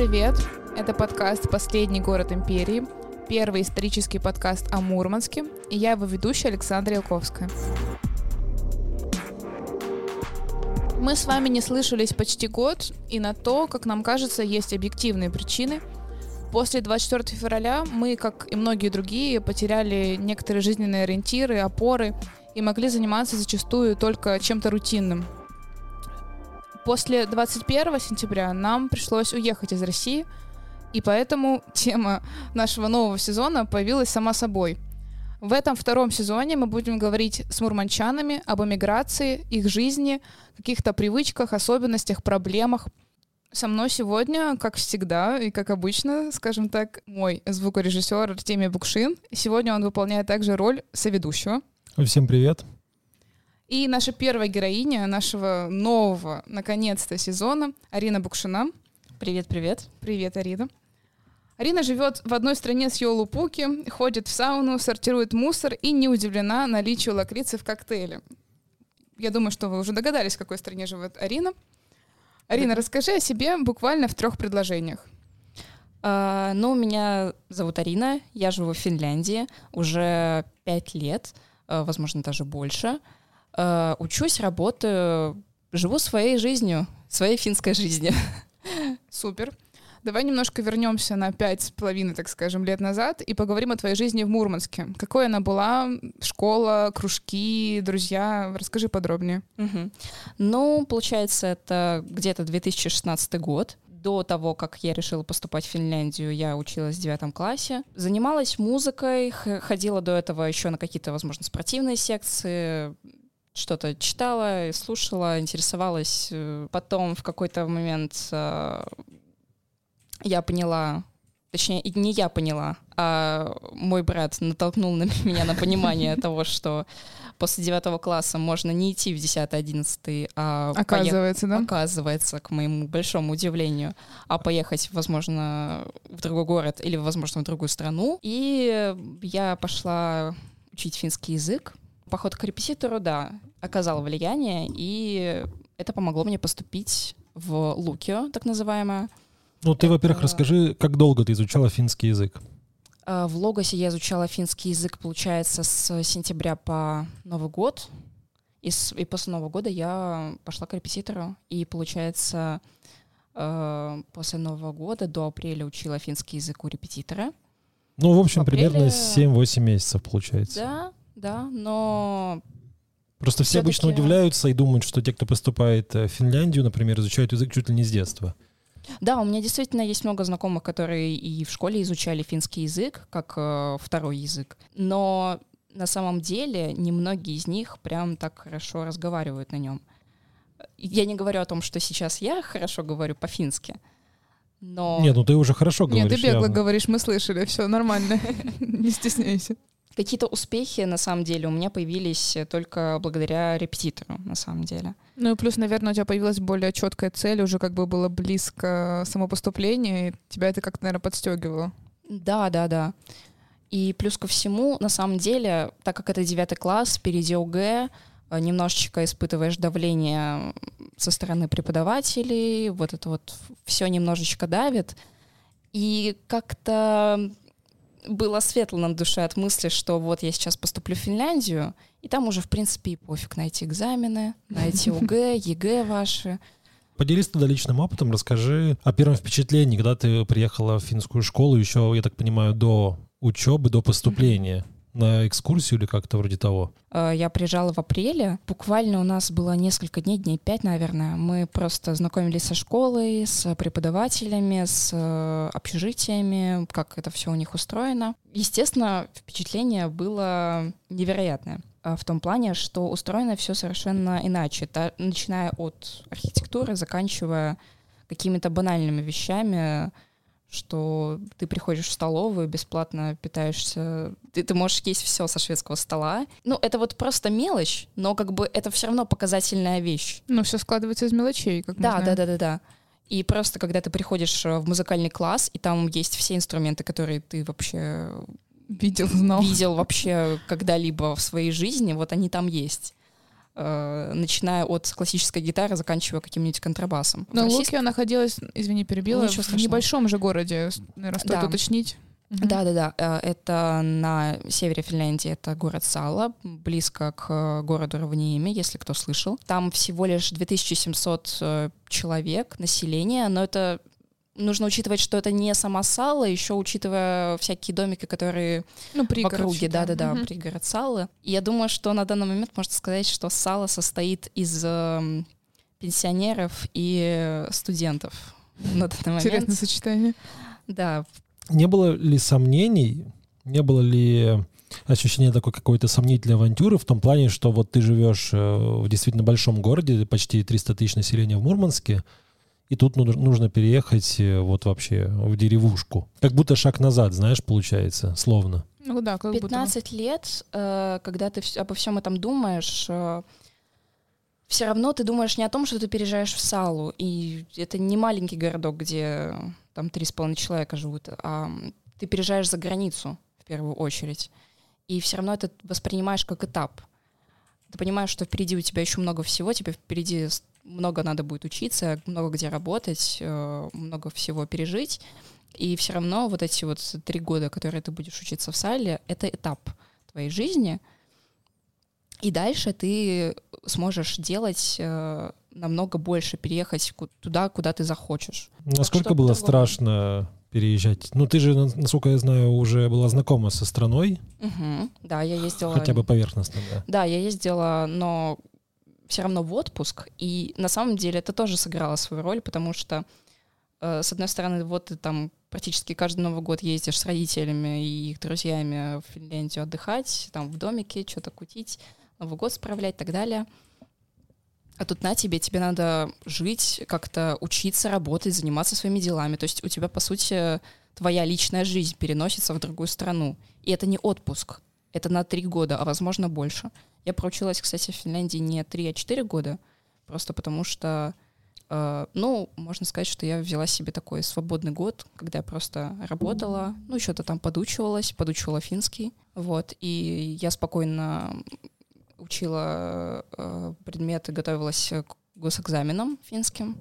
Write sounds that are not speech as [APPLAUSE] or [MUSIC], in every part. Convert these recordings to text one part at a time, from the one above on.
Привет! Это подкаст «Последний город империи», первый исторический подкаст о Мурманске, и я его ведущая Александра Ялковская. Мы с вами не слышались почти год, и на то, как нам кажется, есть объективные причины. После 24 февраля мы, как и многие другие, потеряли некоторые жизненные ориентиры, опоры и могли заниматься зачастую только чем-то рутинным – После 21 сентября нам пришлось уехать из России, и поэтому тема нашего нового сезона появилась сама собой. В этом втором сезоне мы будем говорить с мурманчанами об эмиграции, их жизни, каких-то привычках, особенностях, проблемах. Со мной сегодня, как всегда и как обычно, скажем так, мой звукорежиссер Артемий Букшин. Сегодня он выполняет также роль соведущего. Всем привет. И наша первая героиня нашего нового, наконец-то, сезона Арина Букшина. Привет-привет. Привет, Арина. Арина живет в одной стране с Йолупуки, ходит в сауну, сортирует мусор и не удивлена наличию лакрицы в коктейле. Я думаю, что вы уже догадались, в какой стране живет Арина. Арина, расскажи о себе буквально в трех предложениях. А, ну, меня зовут Арина, я живу в Финляндии уже пять лет, а, возможно, даже больше. Э, учусь, работаю, живу своей жизнью, своей финской жизнью. [LAUGHS] Супер. Давай немножко вернемся на пять с половиной, так скажем, лет назад и поговорим о твоей жизни в Мурманске. Какой она была? Школа, кружки, друзья? Расскажи подробнее. Угу. Ну, получается, это где-то 2016 год. До того, как я решила поступать в Финляндию, я училась в девятом классе. Занималась музыкой, ходила до этого еще на какие-то, возможно, спортивные секции, что-то читала, слушала, интересовалась. Э, потом в какой-то момент э, я поняла, точнее, не я поняла, а мой брат натолкнул на [LAUGHS] меня на понимание того, что после девятого класса можно не идти в 10-11, а оказывается, поех... да? Оказывается, к моему большому удивлению, а поехать, возможно, в другой город или, возможно, в другую страну. И я пошла учить финский язык, поход к репетитору, да, оказал влияние, и это помогло мне поступить в Лукио, так называемое. Ну, ты, это... во-первых, расскажи, как долго ты изучала финский язык? А, в Логосе я изучала финский язык, получается, с сентября по Новый год. И, с, и после Нового года я пошла к репетитору. И, получается, э, после Нового года до апреля учила финский язык у репетитора. Ну, в общем, в апреле... примерно 7-8 месяцев получается. Да, да, но... Просто все обычно удивляются и думают, что те, кто поступает э, в Финляндию, например, изучают язык чуть ли не с детства. Да, у меня действительно есть много знакомых, которые и в школе изучали финский язык как э, второй язык. Но на самом деле немногие из них прям так хорошо разговаривают на нем. Я не говорю о том, что сейчас я хорошо говорю по-фински, но... Нет, ну ты уже хорошо говоришь. Нет, ты бегло явно. говоришь, мы слышали, все нормально, [LAUGHS] не стесняйся. Какие-то успехи, на самом деле, у меня появились только благодаря репетитору, на самом деле. Ну и плюс, наверное, у тебя появилась более четкая цель, уже как бы было близко само поступление, и тебя это как-то, наверное, подстегивало. Да, да, да. И плюс ко всему, на самом деле, так как это девятый класс, впереди ОГЭ, немножечко испытываешь давление со стороны преподавателей, вот это вот все немножечко давит. И как-то было светло на душе от мысли, что вот я сейчас поступлю в Финляндию, и там уже, в принципе, и пофиг. На эти экзамены, на эти ОГЭ, [LAUGHS] ЕГЭ ваши. Поделись тогда личным опытом, расскажи о первом впечатлении, когда ты приехала в финскую школу еще, я так понимаю, до учебы, до поступления на экскурсию или как-то вроде того? Э, я приезжала в апреле. Буквально у нас было несколько дней, дней пять, наверное. Мы просто знакомились со школой, с преподавателями, с э, общежитиями, как это все у них устроено. Естественно, впечатление было невероятное э, в том плане, что устроено все совершенно иначе, та, начиная от архитектуры, заканчивая какими-то банальными вещами, что ты приходишь в столовую, бесплатно питаешься, ты, ты можешь есть все со шведского стола. Ну, это вот просто мелочь, но как бы это все равно показательная вещь. Ну, все складывается из мелочей, как Да, да, да, да, да. И просто когда ты приходишь э, в музыкальный класс, и там есть все инструменты, которые ты вообще видел, знал. Видел вообще когда-либо в своей жизни, вот они там есть. Э, начиная от классической гитары, заканчивая каким-нибудь контрабасом. Но В Лукио находилась, извини, перебила, в небольшом же городе, наверное, стоит Да. уточнить. Да-да-да, э, это на севере Финляндии, это город Сала, близко к э, городу Равниеме, если кто слышал. Там всего лишь 2700 э, человек, населения, но это нужно учитывать, что это не сама Сала, еще учитывая всякие домики, которые Ну, в пригород округе, считай. да-да-да, Мгм. пригород Салы. И я думаю, что на данный момент можно сказать, что Сала состоит из эм, пенсионеров и студентов на данный момент. Интересное сочетание. Да, Не было ли сомнений, не было ли ощущения такой какой-то сомнительной авантюры в том плане, что вот ты живешь э, в действительно большом городе, почти 300 тысяч населения в Мурманске, и тут ну- нужно переехать э, вот вообще в деревушку. Как будто шаг назад, знаешь, получается, словно. Ну да, как будто бы. 15 лет, э, когда ты обо всем этом думаешь, все равно ты думаешь не о том, что ты переезжаешь в Салу, и это не маленький городок, где там 3,5 человека живут, а ты переезжаешь за границу в первую очередь, и все равно это воспринимаешь как этап. Ты понимаешь, что впереди у тебя еще много всего, тебе впереди с- много надо будет учиться, много где работать, э, много всего пережить, и все равно вот эти вот три года, которые ты будешь учиться в Сале, это этап твоей жизни. И дальше ты сможешь делать э, намного больше, переехать туда, куда ты захочешь. Насколько что было по-другому? страшно переезжать? Ну, ты же, на- насколько я знаю, уже была знакома со страной, Мгм. Да, я ездила. хотя бы поверхностно, да. Да, я ездила, но все равно в отпуск. И на самом деле это тоже сыграло свою роль, потому что, э, с одной стороны, вот ты там практически каждый Новый год ездишь с родителями и их друзьями в Финляндию отдыхать, там в домике что-то кутить, Новый год справлять и так далее. А тут на тебе, тебе надо жить, как-то учиться, работать, заниматься своими делами. То есть у тебя, по сути, твоя личная жизнь переносится в другую страну. И это не отпуск. Это на три года, а возможно больше. Я проучилась, кстати, в Финляндии не три, а четыре года. Просто потому что, э, ну, можно сказать, что я взяла себе такой свободный год, когда я просто работала, ну, что-то там подучивалась, подучивала финский. Вот. И я спокойно учила э, предметы, готовилась к госэкзаменам финским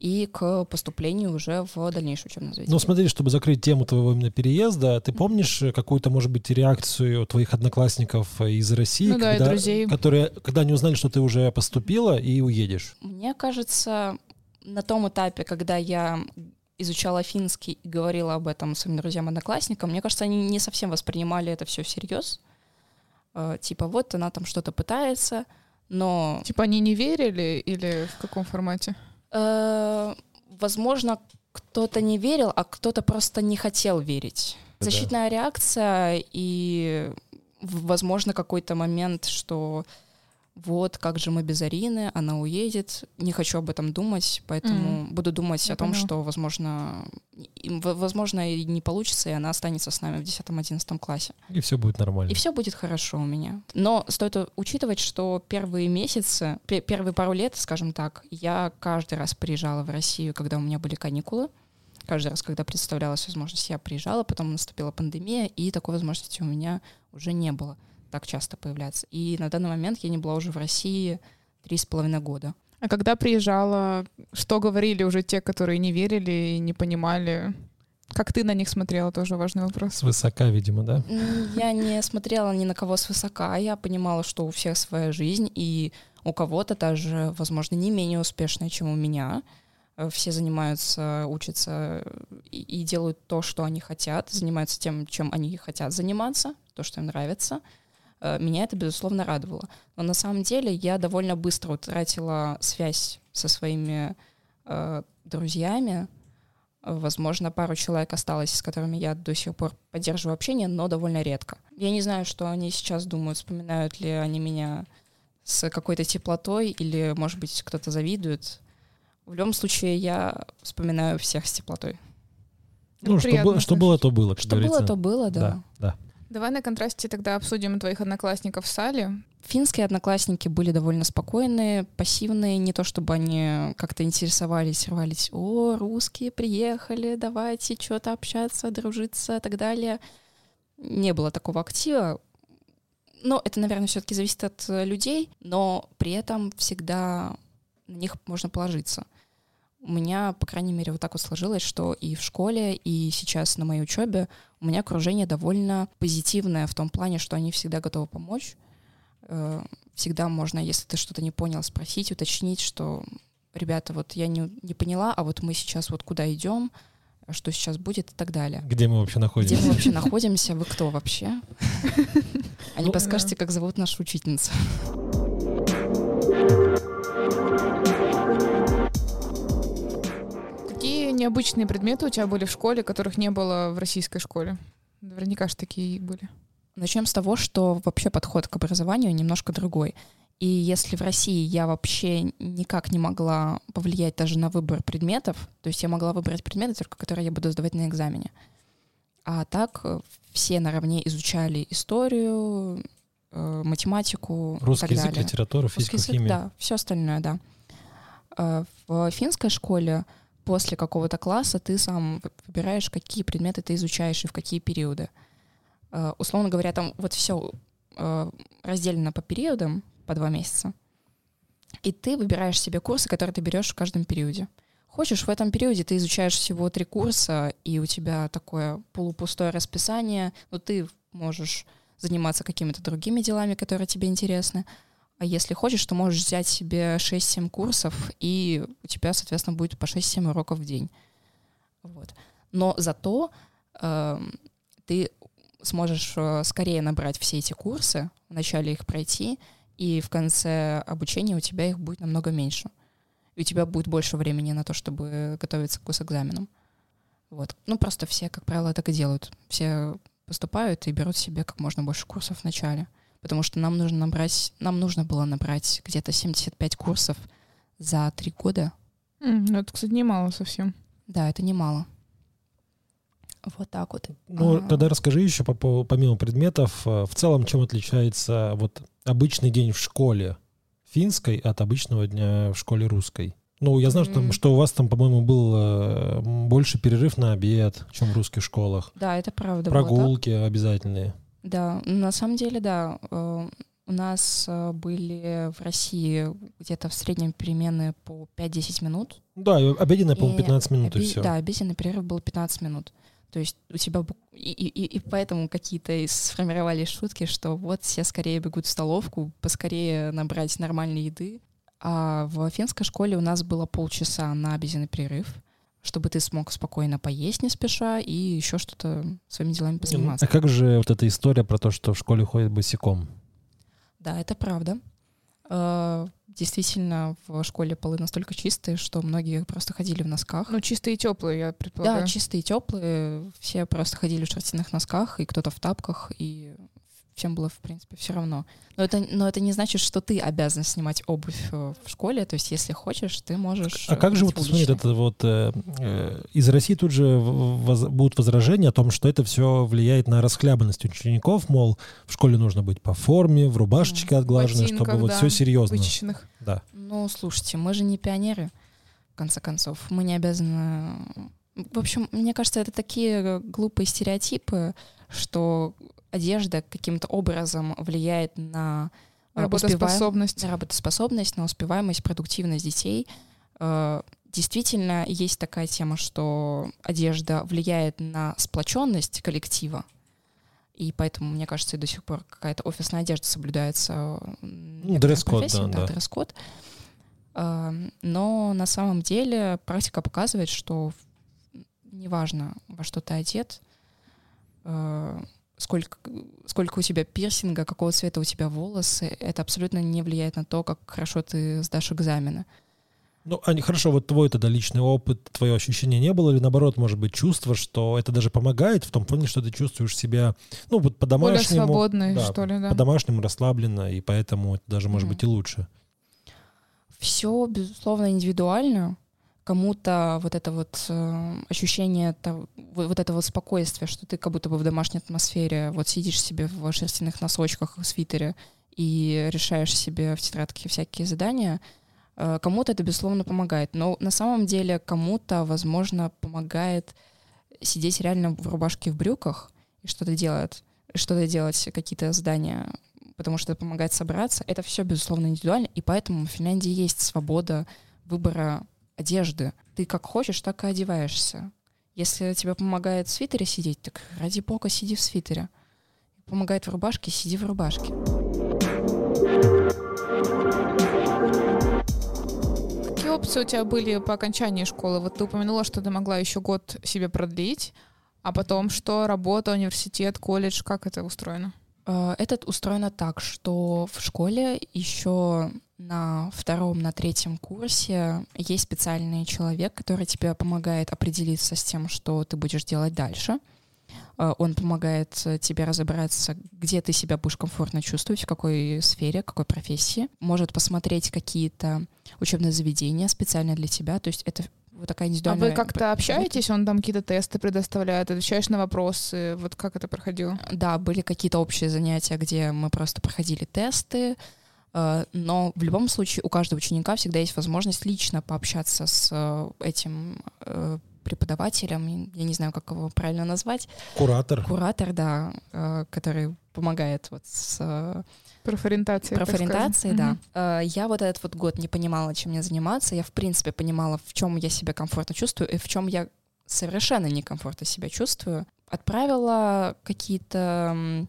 и к поступлению уже в дальнейшее учебное заведение. Ну, смотри, чтобы закрыть тему твоего именно переезда, ты помнишь э, какую-то, может быть, реакцию твоих одноклассников э, из России, Ну да, и когда, друзей. которые, когда они узнали, что ты уже поступила и уедешь? Мне кажется, на том этапе, когда я изучала финский и говорила об этом своим друзьям-одноклассникам, мне кажется, они не совсем воспринимали это все всерьез. Э, Типа, вот она там что-то пытается, но, Типа они не верили или в каком формате? Э, возможно, кто-то не верил, а кто-то просто не хотел верить. Да. Защитная реакция и, возможно, какой-то момент, что вот, как же мы без Арины, она уедет, не хочу об этом думать, поэтому буду думать Я о том, поняла. что, возможно, возможно, и не получится, и она останется с нами в 10-11 классе. И все будет нормально. И все будет хорошо у меня. Но стоит учитывать, что первые месяцы, пе- первые пару лет, скажем так, я каждый раз приезжала в Россию, когда у меня были каникулы. Каждый раз, когда представлялась возможность, я приезжала, потом наступила пандемия, и такой возможности у меня уже не было так часто появляться. И на данный момент я не была уже в России три с половиной года. А когда приезжала, что говорили уже те, которые не верили и не понимали? Как ты на них смотрела, тоже важный вопрос. Свысока, видимо, да? Я не смотрела ни на кого свысока, я понимала, что у всех своя жизнь, и у кого-то даже, возможно, не менее успешная, чем у меня. Э, Все занимаются, учатся и, и делают то, что они хотят, занимаются тем, чем они хотят заниматься, то, что им нравится. Э, Меня это, безусловно, радовало. Но на самом деле я довольно быстро утратила связь со своими э, друзьями, Возможно, пару человек осталось, с которыми я до сих пор поддерживаю общение, но довольно редко. Я не знаю, что они сейчас думают, вспоминают ли они меня с какой-то теплотой или, может быть, кто-то завидует. В любом случае, я вспоминаю всех с теплотой. Ну, что, приятно было, что было, то было, Что было, говорится. то было, да. Да, да. Давай на контрасте тогда обсудим твоих одноклассников в сале. Финские одноклассники были довольно спокойные, пассивные, не то чтобы они как-то интересовались, рвались, о, русские приехали, давайте что-то общаться, дружиться и так далее. Не было такого актива. Ну, это, наверное, все-таки зависит от э, людей, но при этом всегда на них можно положиться. У меня, по крайней мере, вот так вот сложилось, что и в школе, и сейчас на моей учебе у меня окружение довольно позитивное в том плане, что они всегда готовы помочь. Э, всегда можно, если ты что-то не понял, спросить, уточнить, что, ребята, вот я не, не поняла, а вот мы сейчас вот куда идем, что сейчас будет и так далее. Где мы вообще находимся? Где мы вообще находимся? Вы кто вообще? [LAUGHS] А не подскажете, как зовут нашу учительницу? Необычные предметы у тебя были в школе, которых не было в российской школе? Наверняка же такие были. Начнем с того, что вообще подход к образованию немножко другой. И если в России я вообще никак не могла повлиять даже на выбор предметов, то есть я могла выбрать предметы, только которые я буду сдавать на экзамене. А так э, все наравне изучали историю, э, математику. Русский так язык, далее. литература, физика, Русский язык, химия. Да, все остальное, да. Э, В финской школе после какого-то класса ты сам вы- выбираешь, какие предметы ты изучаешь и в какие периоды. Э, Условно говоря, там вот все разделено по периодам, по два месяца. И ты выбираешь себе курсы, которые ты берешь в каждом периоде. Хочешь, в этом периоде ты изучаешь всего три курса, и у тебя такое полупустое расписание, но ты можешь заниматься какими-то другими делами, которые тебе интересны. А если хочешь, то можешь взять себе 6-7 курсов, и у тебя, соответственно, будет по 6-7 уроков в день. Вот. Но зато эм, ты сможешь э, скорее набрать все эти курсы, вначале их пройти, и в конце обучения у тебя их будет намного меньше. И у тебя будет больше времени на то, чтобы готовиться к госэкзаменам. Вот. Ну, просто все, как правило, так и делают. Все поступают и берут себе как можно больше курсов в начале. Потому что нам нужно набрать, нам нужно было набрать где-то 75 курсов за три года. Ну, это, кстати, немало совсем. Да, это немало. Вот так вот. Ну, А. тогда расскажи еще по, по- помимо предметов, э, в целом, чем отличается вот обычный день в школе финской от обычного дня в школе русской. Ну, я знаю, что, там- что у вас там, по-моему, был э, больше перерыв на обед, чем в русских школах. Да, это правда. было. Прогулки обязательные. Да, на самом деле, да. э, У нас э, были в России где-то в среднем перемены по 5-10 минут. Да, и обеденная, по-моему, И 15 минут и обе- все. Да, обеденный перерыв был 15 минут. То есть у тебя... И, и- и поэтому какие-то и сформировались шутки, что вот все скорее бегут в столовку, поскорее набрать нормальной еды. А в финской школе у нас было полчаса на обеденный перерыв, чтобы ты смог спокойно поесть не спеша и еще что-то своими делами позаниматься. А как же вот эта история про то, что в школе ходят босиком? Да, это правда. Э, Действительно, в школе полы настолько чистые, что многие просто ходили в носках. Ну, чистые и теплые, я предполагаю. Да, чистые, теплые. Все просто ходили в шерстяных носках, и кто-то в тапках, и всем было, в принципе, все равно. Но это, но это не значит, что ты обязан снимать обувь э, в школе. То есть, если хочешь, ты можешь... А как же э, вот, быть смотри, это вот э, э, из России тут же воз- будут возражения о том, что это все влияет на расхлябанность учеников, мол, в школе нужно быть по форме, в рубашечке отглаженной, чтобы вот да, все серьезно. Вычищенных. Да. Ну, слушайте, мы же не пионеры, в конце концов. Мы не обязаны... В общем, мне кажется, это такие э, глупые стереотипы, что одежда каким-то образом влияет на э, успеваем- Работоспособность. на работоспособность, на успеваемость, продуктивность детей. Э, Действительно, есть такая тема, что одежда влияет на сплоченность коллектива. И поэтому, мне кажется, и до сих пор какая-то офисная одежда соблюдается. Ну, дресс-код, да, да. дресс-код. А, Но на самом деле практика показывает, что неважно, во что ты одет, э, сколько, сколько у тебя пирсинга, какого цвета у тебя волосы, это абсолютно не влияет на то, как хорошо ты сдашь экзамены. Ну, Аня, хорошо, вот твой тогда личный опыт, твое ощущение не было, или наоборот, может быть, чувство, что это даже помогает в том плане, что ты чувствуешь себя, ну, вот Более по-домашнему, свободной, да, что ли, да. по-домашнему расслабленно, и поэтому это даже может Мгм. быть и лучше. Все, безусловно, индивидуально. Кому-то вот это вот э, ощущение, того- вот вот этого спокойствия, что ты как будто бы в домашней атмосфере, вот сидишь себе в шерстяных носочках, в свитере и решаешь себе в тетрадке всякие задания, э, кому-то это, безусловно, помогает. Но на самом деле кому-то, возможно, помогает сидеть реально в рубашке в брюках и что-то делать, что-то делать, какие-то задания потому что это помогает собраться. Это все, безусловно, индивидуально, и поэтому в Финляндии есть свобода выбора одежды. Ты как хочешь, так и одеваешься. Если тебе помогает в свитере сидеть, так ради бога сиди в свитере. Помогает в рубашке, сиди в рубашке. Какие опции у тебя были по окончании школы? Вот ты упомянула, что ты могла еще год себе продлить, а потом что, работа, университет, колледж, как это устроено? Э, Этот устроено так, что в школе еще на втором, на третьем курсе есть специальный человек, который тебе помогает определиться с тем, что ты будешь делать дальше. Э, Он помогает тебе разобраться, где ты себя будешь комфортно чувствовать, в какой сфере, какой профессии. Может посмотреть какие-то учебные заведения специально для тебя. То есть это вот такая А индивидуальная... вы как-то общаетесь, он там какие-то тесты предоставляет, отвечаешь на вопросы, вот как это проходило? Да, были какие-то общие занятия, где мы просто проходили тесты, э, но в любом случае у каждого ученика всегда есть возможность лично пообщаться с э, этим э, преподавателем, я не знаю, как его правильно назвать, Куратор. куратор, да, э, который помогает вот с э, профориентацией, скажем. да. Э, Я вот этот вот год не понимала, чем мне заниматься. Я, в принципе, понимала, в чем я себя комфортно чувствую и в чем я совершенно некомфортно себя чувствую. Отправила какие-то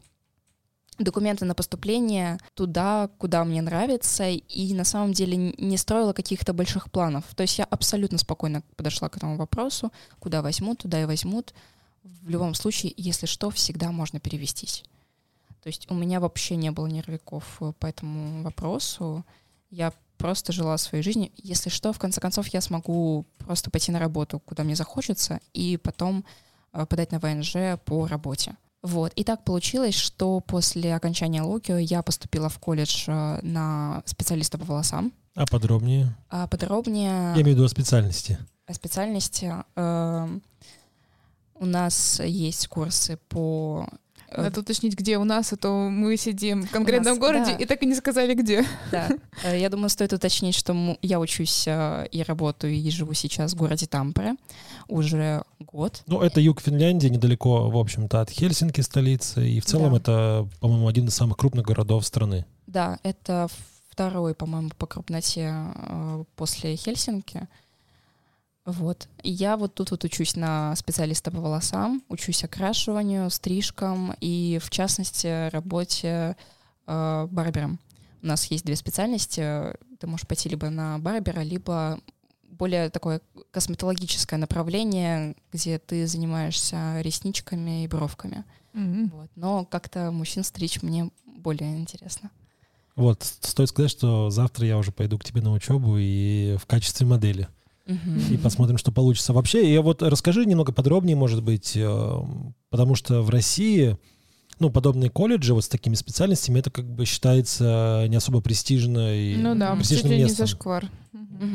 документы на поступление туда, куда мне нравится, и на самом деле не строила каких-то больших планов. То есть я абсолютно спокойно подошла к этому вопросу, куда возьмут, туда и возьмут. В любом случае, если что, всегда можно перевестись. То есть у меня вообще не было нервиков э, по этому вопросу. Я просто жила своей жизнью. Если что, в конце концов, я смогу просто пойти на работу, куда мне захочется, и потом э, подать на ВНЖ по работе. Вот. И так получилось, что после окончания Лукио я поступила в колледж э, на специалиста по волосам. А подробнее? А подробнее Я имею в виду о специальности. о специальности э, у нас есть курсы по... э, Надо уточнить, где у нас, а то мы сидим в конкретном нас, городе да. и так и не сказали, где. Да. Э, Я думаю, стоит уточнить, что я учусь э, и работаю, и живу сейчас в городе Тампере уже год. Ну, это юг Финляндии, недалеко, в общем-то, от Хельсинки столицы. И в целом Да. это, по-моему, один из самых крупных городов страны. Да, это второй, по-моему, по крупноте после Хельсинки. Вот. И я вот тут вот учусь на специалиста по волосам, учусь окрашиванию, стрижкам и, в частности, работе э, барбером. У нас есть две специальности. Ты можешь пойти либо на барбера, либо более такое косметологическое направление, где ты занимаешься ресничками и бровками. Вот. Но как-то мужчин стричь мне более интересно. Вот, стоит сказать, что завтра я уже пойду к тебе на учебу и в качестве модели. И посмотрим, что получится вообще. И вот расскажи немного подробнее, может быть, э, потому что в России, ну, подобные колледжи вот с такими специальностями, это как бы считается не особо престижно и Ну да, престижным ли не местом. зашквар.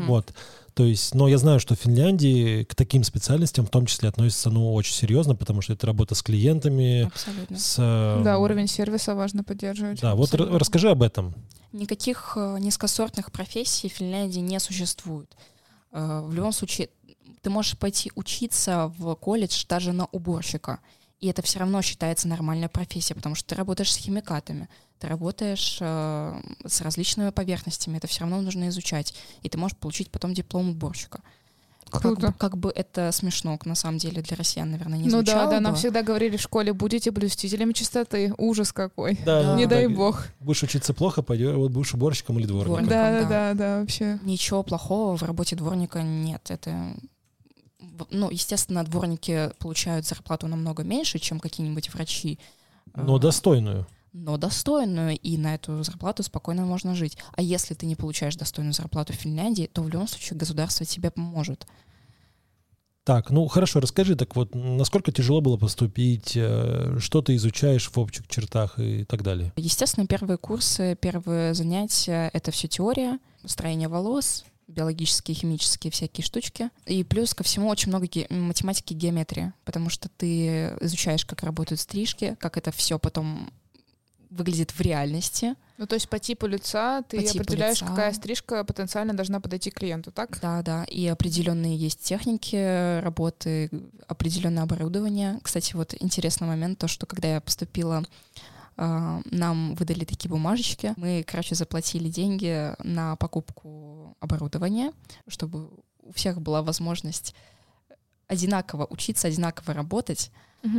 Вот. То есть, но я знаю, что в Финляндии к таким специальностям в том числе относятся, ну, очень серьезно, потому что это работа с клиентами, Абсолютно. с... э, Да, уровень сервиса важно поддерживать. Да, вот Абсолютно. расскажи об этом. Никаких э, низкосортных профессий в Финляндии не существует. Э, В любом случае, ты можешь пойти учиться в колледж даже на уборщика, и это все равно считается нормальной профессией, потому что ты работаешь с химикатами, ты работаешь э, с различными поверхностями, это все равно нужно изучать, и ты можешь получить потом диплом уборщика. Как Круто. бы, как бы это смешно, на самом деле, для россиян, наверное, не Ну да, да, нам бы. всегда говорили в школе, будете блюстителями чистоты. Ужас какой. Да. Не Ну, дай бог. Будешь учиться плохо, пойдешь, вот будешь уборщиком или дворником. Дворником. Да, да. да, да, да, вообще. Ничего плохого в работе дворника нет. Это, ну, естественно, дворники получают зарплату намного меньше, чем какие-нибудь врачи. Но э, достойную. Но достойную, и на эту зарплату спокойно можно жить. А если ты не получаешь достойную зарплату в Финляндии, то в любом случае государство тебе поможет. Так, ну хорошо, расскажи, так вот, насколько тяжело было поступить, э, что ты изучаешь в общих чертах и так далее? Естественно, первые курсы, первые занятия — это все теория, строение волос, биологические, химические всякие штучки. И плюс ко всему очень много ге- математики и геометрии, потому что ты изучаешь, как работают стрижки, как это все потом выглядит в реальности. Ну, то есть по типу лица ты По типу определяешь, лица. какая стрижка потенциально должна подойти клиенту, так? Да, да. И определенные есть техники работы, определенное оборудование. Кстати, вот интересный момент, то, что когда я поступила а, нам выдали такие бумажечки. Мы, короче, заплатили деньги на покупку оборудования, чтобы у всех была возможность одинаково учиться, одинаково работать.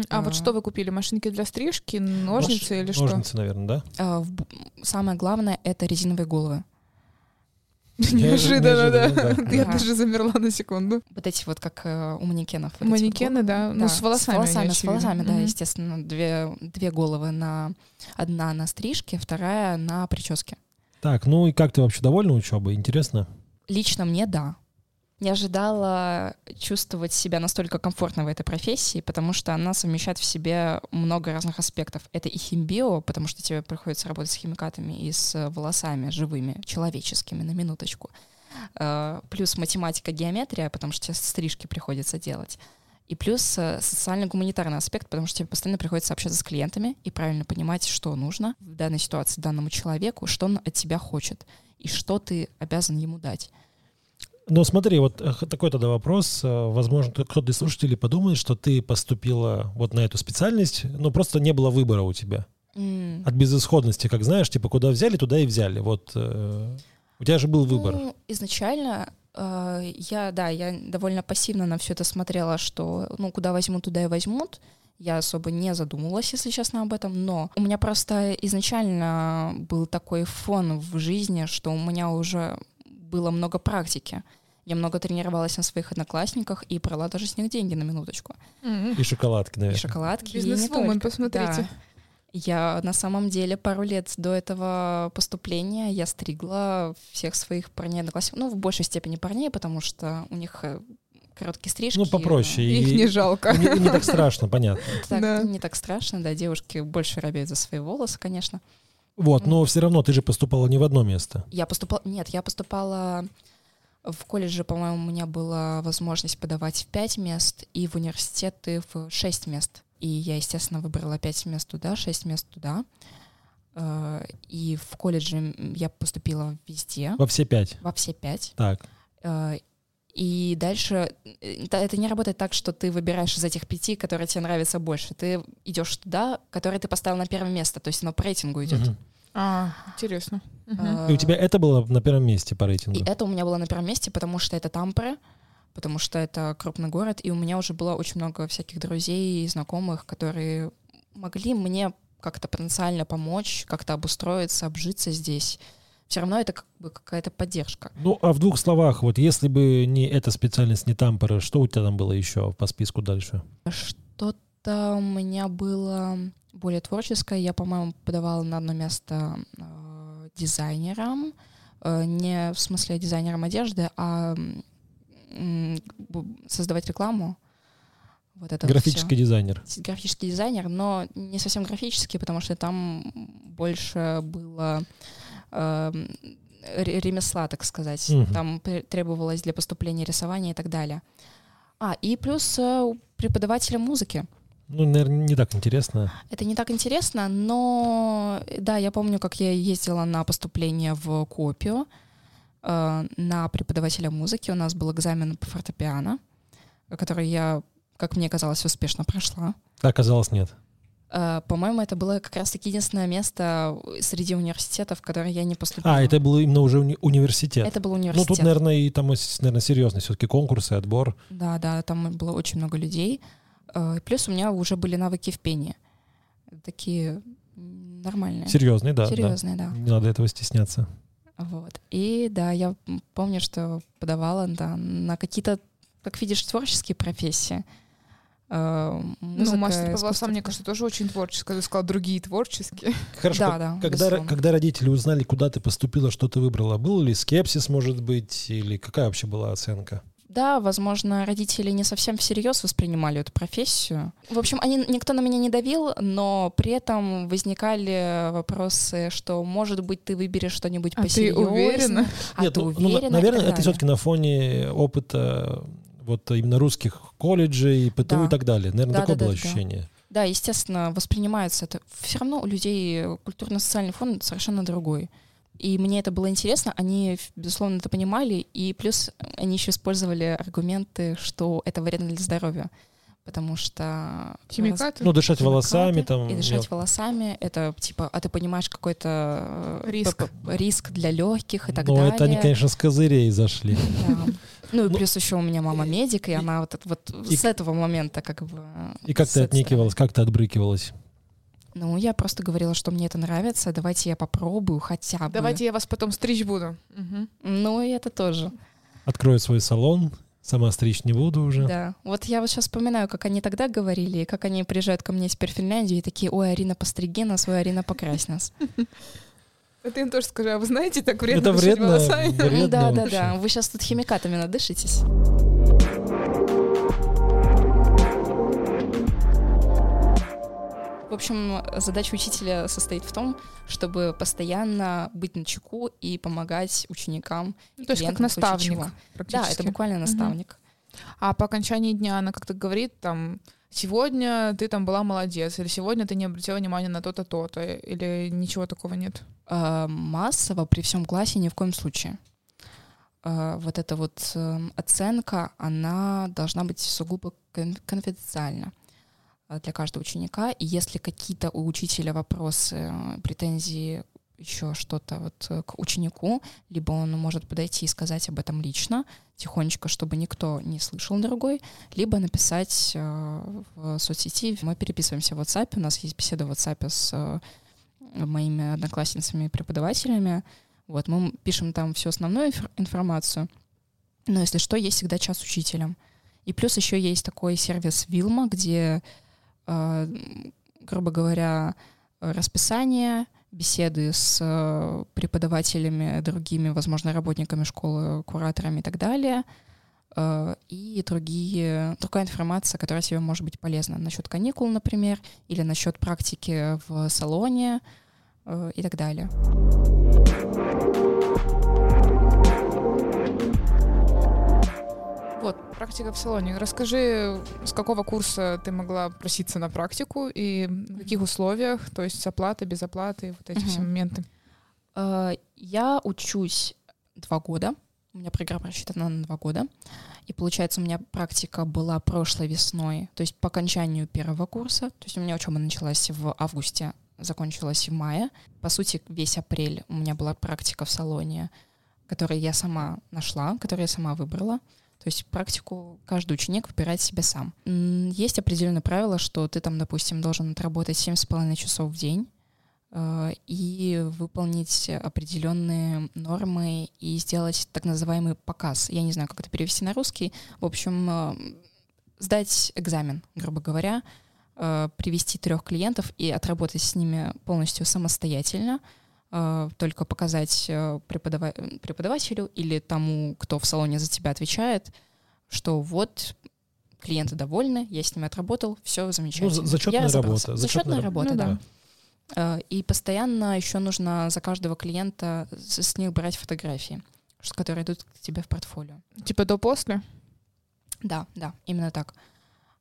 А, вот А. что вы купили? Машинки для стрижки, ножницы или что? Ножницы, наверное, да? А, в Самое главное — это резиновые головы. Неожиданно, да. [LAUGHS] Я Да. даже замерла на секунду. Вот эти вот, как э, у манекенов. Манекены, да. Ну, с волосами. С волосами, с волосами, да, естественно. Две, две головы на... Одна на стрижке, вторая на прическе. Так, ну и как ты вообще довольна учебой? Интересно? Лично мне — да. Не ожидала чувствовать себя настолько комфортно в этой профессии, потому что она совмещает в себе много разных аспектов. Это и химбио, потому что тебе приходится работать с химикатами и с волосами живыми, человеческими, на минуточку. Э, Плюс математика, геометрия, потому что тебе стрижки приходится делать. И плюс э, социально-гуманитарный аспект, потому что тебе постоянно приходится общаться с клиентами и правильно понимать, что нужно в данной ситуации данному человеку, что он от тебя хочет и что ты обязан ему дать. Ну смотри, вот э, такой тогда вопрос. Э, Возможно, кто- кто-то из слушателей подумает, что ты поступила вот на эту специальность, но просто не было выбора у тебя. М. От безысходности, как знаешь, типа куда взяли, туда и взяли. Вот э, у тебя же был выбор. Ну, изначально э, я, да, я довольно пассивно на все это смотрела, что, ну, куда возьмут, туда и возьмут. Я особо не задумывалась, если честно, об этом, но у меня просто изначально был такой фон в жизни, что у меня уже было много практики. Я много тренировалась на своих одноклассниках и брала даже с них деньги на минуточку. И шоколадки, И наверное. шоколадки. и не Бизнесвумен, посмотрите. Да. Я на самом деле пару лет до этого поступления я стригла всех своих парней одноклассников, ну, в большей степени парней, потому что у них э, короткие стрижки. Ну, попроще. Их И- не жалко. не, не так страшно, понятно. [LAUGHS] Так, Да. Не так страшно, да, девушки больше робеют за свои волосы, конечно. Вот, но все равно ты же поступала не в одно место. Я поступала... Нет, я поступала в колледже, по-моему, у меня была возможность подавать в пять мест, и в университеты в шесть мест. И я, естественно, выбрала пять мест туда, шесть мест туда. Э, И в колледже я поступила везде, Во все пять. во все пять. Так. Э, И дальше э, это не работает так, что ты выбираешь из этих пяти, которые тебе нравятся больше. Ты идешь туда, который ты поставил на первое место, то есть оно по рейтингу идет. Мгм. А, интересно. Э, И у тебя это было на первом месте по рейтингу? И это у меня было на первом месте, потому что это Тампре, потому что это крупный город, и у меня уже было очень много всяких друзей и знакомых, которые могли мне как-то потенциально помочь, как-то обустроиться, обжиться здесь. Все равно это как бы какая-то поддержка. Ну, а в двух словах, вот если бы не эта специальность, не тампора, что у тебя там было еще по списку дальше? Что-то у меня было более творческое. Я, по-моему, подавала на одно место э, дизайнером. Э, не в смысле дизайнером одежды, а бу- создавать рекламу. Вот это вот Графический всё. дизайнер. Графический дизайнер, но не совсем графический, потому что там больше было э, ре- ремесла, так сказать. Мгм. Там требовалось для поступления рисования и так далее. А, и плюс э, преподавателя музыки. Ну, наверное, не так интересно. Это не так интересно, но да, я помню, как я ездила на поступление в Копию э, на преподавателя музыки. У нас был экзамен по фортепиано, который я, как мне казалось, успешно прошла. Оказалось, нет. Э, По-моему, это было как раз-таки единственное место среди университетов, в которое я не поступила. А, это был именно уже уни- университет. Это был ну, университет. тут, наверное, и там, наверное, серьезный все-таки конкурсы, отбор. Да, да, там было очень много людей. Э, Плюс у меня уже были навыки в пении. Такие нормальные. Серьезный, да. да. Серьезные, да. Не надо этого стесняться. Вот. И да, я помню, что подавала да, на какие-то, как видишь, творческие профессии. Э, Ну, музыка, мастер по искусство. волосам, мне кажется, тоже очень творческое. Ты сказал, другие творческие. [LAUGHS] Хорошо. Да, как- да, когда, безусловно. когда родители узнали, куда ты поступила, что ты выбрала, был ли скепсис, может быть, или какая вообще была оценка? Да, возможно, родители не совсем всерьез воспринимали эту профессию. В общем, они, никто на меня не давил, но при этом возникали вопросы, что, может быть, ты выберешь что-нибудь А ты уверена? А Нет, ты ну, ну, уверена? и наверное, это все-таки на фоне опыта вот именно русских колледжей, ПТУ Да. и так далее. Наверное, Да, такое да, было да, да. ощущение. Да, естественно, воспринимается это. Все равно у людей культурно-социальный фон совершенно другой. И мне это было интересно, они, безусловно, это понимали, и плюс они еще использовали аргументы, что это вредно для здоровья. потому что... Химикаты? Ну, дышать химикаты волосами там. И дышать мел- волосами, это типа, а ты понимаешь какой-то э, Риск. риск для легких и так Ну, далее. это они, конечно, с козырей зашли. Да. Ну и Ну, плюс еще у меня мама медик, и она вот, вот и- с этого момента как бы... И как ты этой отнекивалась, как ты отбрыкивалась? Ну, я просто говорила, что мне это нравится, давайте я попробую хотя бы. Давайте я вас потом стричь буду. Мгм. Ну и это тоже. Открою свой салон, сама стричь не буду уже. Да. Вот я вот сейчас вспоминаю, как они тогда говорили, и как они приезжают ко мне теперь в Финляндию и такие, ой, Арина, постриги нас, ой, Арина, покрась нас. А ты им тоже скажи, а вы знаете, так вредно Это вредно, волосами? вредно да, да, да. Вы сейчас тут химикатами надышитесь. В общем, задача учителя состоит в том, чтобы постоянно быть на чеку и помогать ученикам. Ну, То есть как наставник. Да, это буквально наставник. А по окончании дня она как-то говорит там, сегодня ты там была молодец, или сегодня ты не обратила внимания на то-то, то-то, или ничего такого нет. А, массово при всем классе ни в коем случае. А, вот эта вот эм, оценка, она должна быть сугубо кон- конфиденциальна для каждого ученика. И если какие-то у учителя вопросы, э, претензии, еще что-то вот э, к ученику, либо он может подойти и сказать об этом лично, тихонечко, чтобы никто не слышал другой, либо написать э, в соцсети. Мы переписываемся в WhatsApp, у нас есть беседа в WhatsApp с э, моими одноклассницами и преподавателями. Вот, мы пишем там всю основную инф- информацию. Но если что, есть всегда час учителям. И плюс еще есть такой сервис Вилма, где, э, грубо говоря, расписание, беседы с э, преподавателями, другими, возможно, работниками школы, кураторами и так далее, э, и другие, другая информация, которая тебе может быть полезна насчет каникул, например, или насчет практики в салоне э, и так далее. Вот, практика в салоне. Расскажи, с какого курса ты могла проситься на практику и в каких условиях, то есть с оплатой, без оплаты, вот эти все Мгм. моменты. Э, Я учусь два года. У меня программа рассчитана на два года. И получается, у меня практика была прошлой весной, то есть по окончанию первого курса. То есть у меня учеба началась в августе, закончилась в мае. По сути, весь апрель у меня была практика в салоне, которую я сама нашла, которую я сама выбрала. То есть практику каждый ученик выбирает себе сам. Есть определенные правила, что ты там, допустим, должен отработать 7,5 часов в день, э, и выполнить определенные нормы и сделать так называемый показ. Я не знаю, как это перевести на русский. В общем, э, сдать экзамен, грубо говоря, э, привести трех клиентов и отработать с ними полностью самостоятельно, только показать э, преподава- преподавателю или тому, кто в салоне за тебя отвечает, что вот клиенты довольны, я с ними отработал, все замечательно. Ну, за- зачетная Я разобрался. работа, Зачетная зачетная работа, Ну да. да. Э, И постоянно еще нужно за каждого клиента с с них брать фотографии, которые идут к тебе в портфолио. Типа до-после? Да, да, именно так. Э,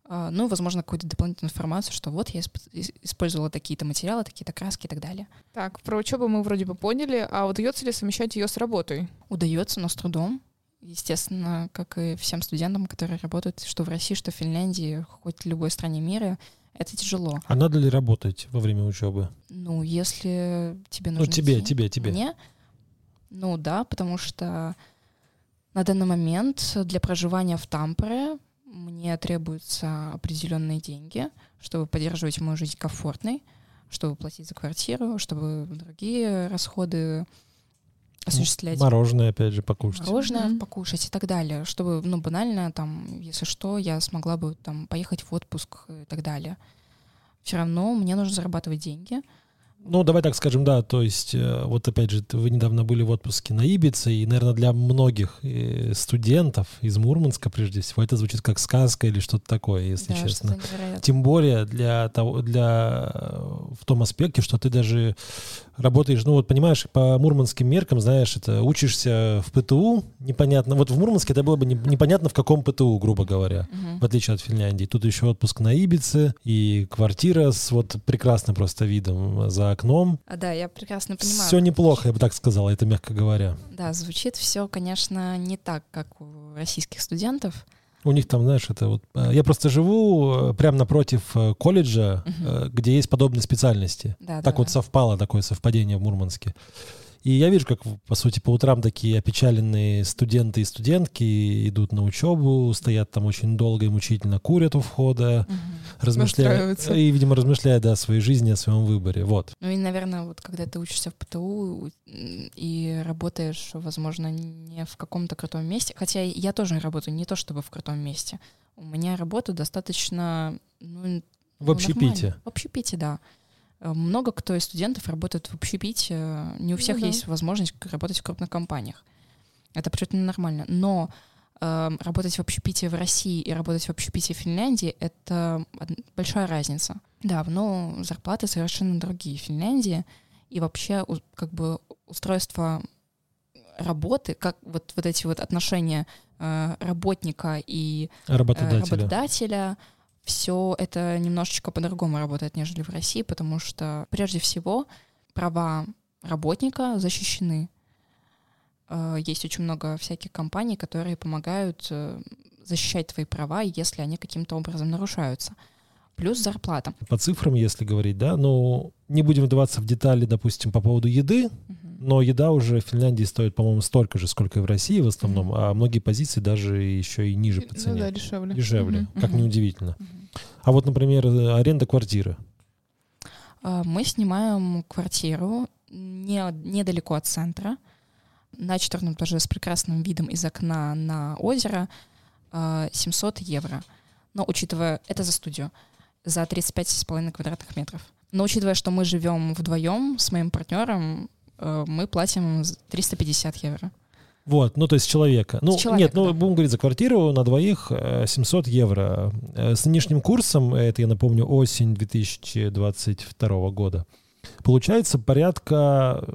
Ну, возможно, какую-то дополнительную информацию, что вот я исп- ис- использовала такие-то материалы, такие-то краски и так далее. Так, про учебу мы вроде бы поняли, а удается ли совмещать ее с работой? Удается, но с трудом. Естественно, как и всем студентам, которые работают, что в России, что в Финляндии, хоть в любой стране мира, это тяжело. А надо ли работать во время учебы? Ну, если тебе Ну, нужно тебе, идти- тебе, тебе. Мне? Ну да, потому что на данный момент для проживания в Тампере мне требуются определенные деньги, чтобы поддерживать мою жизнь комфортной, чтобы платить за квартиру, чтобы другие расходы осуществлять. Мороженое, опять же, покушать. Мороженое Мгм. покушать и так далее, чтобы, ну, банально, там, если что, я смогла бы там поехать в отпуск и так далее. Все равно мне нужно зарабатывать деньги. Ну, давай так скажем, да, то есть, э, вот опять же, вы недавно были в отпуске на Ибице, и, наверное, для многих э, студентов из Мурманска, прежде всего, это звучит как сказка или что-то такое, если Да, честно. Тем более для того, для э, в том аспекте, что ты даже работаешь, ну вот понимаешь, по мурманским меркам, знаешь, это учишься в ПТУ, непонятно. Вот в Мурманске это было бы не- непонятно в каком ПТУ, грубо говоря, Мгм. в отличие от Финляндии. Тут еще отпуск на Ибице и квартира с вот прекрасным просто видом за окном. А, да, я прекрасно понимаю. Все неплохо, я бы так сказала, это мягко говоря. Да, звучит все, конечно, не так, как у российских студентов. У них там, знаешь, это вот... э, Я просто живу э, прямо напротив э, колледжа, э, где есть подобные специальности. Да, Так да. вот совпало такое совпадение в Мурманске. И я вижу, как, по сути, по утрам такие опечаленные студенты и студентки идут на учебу, стоят там очень долго и мучительно, курят у входа, Мгм. размышляют, и, видимо, размышляют да, о своей жизни, о своем выборе. Вот. Ну и, наверное, вот когда ты учишься в ПТУ и работаешь, возможно, не в каком-то крутом месте, хотя я тоже работаю не то чтобы в крутом месте, у меня работа достаточно ну, В общепите. В общепите, да. Э, Много кто из студентов работает в общепите. Не у всех да. есть возможность работать в крупных компаниях. Это абсолютно нормально. Но э, работать в общепите в России и работать в общепите в Финляндии — это большая разница. Да, но зарплаты совершенно другие в Финляндии. И вообще как бы устройство работы, как вот, вот эти вот отношения э, работника и э, Работодателя. работодателя, все это немножечко по-другому работает, нежели в России, потому что прежде всего права работника защищены. Э, Есть очень много всяких компаний, которые помогают э, защищать твои права, если они каким-то образом нарушаются. Плюс зарплата. По цифрам, если говорить, да, ну, не будем вдаваться в детали, допустим, по поводу еды, Мгм. Но еда уже в Финляндии стоит, по-моему, столько же, сколько и в России в основном, а многие позиции даже еще и ниже по Ну цене. да, дешевле. Дешевле, как неудивительно. А вот, например, аренда квартиры. А, Мы снимаем квартиру не, недалеко от центра, на четвертом этаже с прекрасным видом из окна на озеро, а, 700 евро. Но учитывая, это за студию, за 35,5 квадратных метров. Но учитывая, что мы живем вдвоем с моим партнером, мы платим з- 350 евро. Вот, ну то есть человека. Ну человека, нет, ну да. будем говорить за квартиру на двоих э, 700 евро. Э, С нынешним курсом, это я напомню, осень 2022 года, получается порядка э,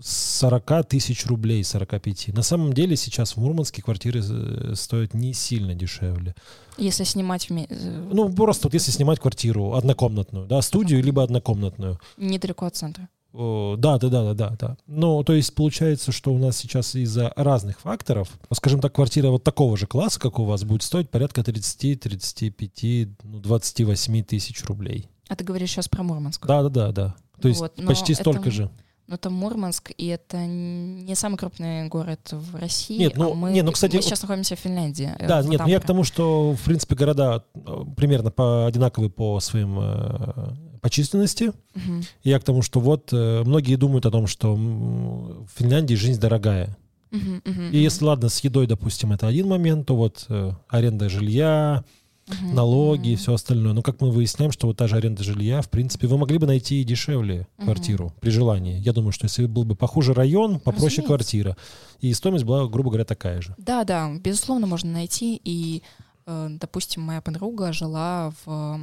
40 тысяч рублей, 45. На самом деле сейчас в Мурманске квартиры э, стоят не сильно дешевле. Если снимать вме- э, Ну просто вот если снимать квартиру однокомнатную, да, студию либо однокомнатную, недалеко от центра. Да, да, да, да, да, да. Ну, то есть получается, что у нас сейчас из-за разных факторов, ну, скажем так, квартира вот такого же класса, как у вас, будет стоить порядка 30, 35, ну, 28 тысяч рублей. А ты говоришь сейчас про Мурманск. Да, да, да, да. То есть Вот, почти это- столько же. Но это Мурманск, и это не самый крупный город в России. Нет, ну, а мы, не, ну, кстати, мы сейчас находимся в Финляндии. э, Да, в нет, ну я к тому, что, в принципе, города э, примерно по одинаковые по своим э, по численности. Мгм. Я к тому, что вот многие думают о том, что в Финляндии жизнь дорогая. Мгм, мгм, И если, ладно, с едой, допустим, это один момент, то вот аренда жилья, мгм, налоги и все остальное. Но как мы выясняем, что вот та же аренда жилья, в принципе, вы могли бы найти и дешевле Мгм. квартиру при желании. Я думаю, что если был бы похуже район, попроще Разумеется. квартира. И стоимость была, грубо говоря, такая же. Да, да, безусловно, можно найти. И, э, допустим, моя подруга жила в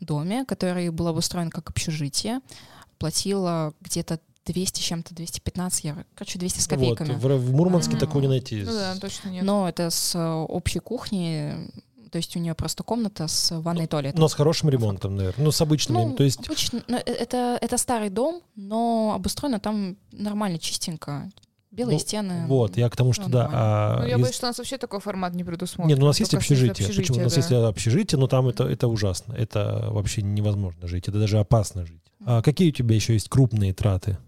доме, который был обустроен как общежитие, платила где-то 200 с чем-то, 215 евро. Короче, 200 с Вот. копейками. В, в Мурманске М. такого не найти. Ну да, точно нет. Но это с э, общей кухни, то есть у нее просто комната с ванной и туалетом. Но с хорошим ремонтом, наверное. Ну, с обычным. Ну, то есть, обычно, ну, э, это, это старый дом, но обустроено там нормально, чистенько. Белые Ну, стены. вот, я к тому, что Ну, да. а Ну, я если- боюсь, что у нас вообще такой формат не предусмотрен. Нет, ну, у нас есть снизу общежитие. Почему? У нас да. есть общежитие, но там это, это ужасно. Это вообще невозможно жить. Это даже опасно жить. А какие у тебя еще есть крупные траты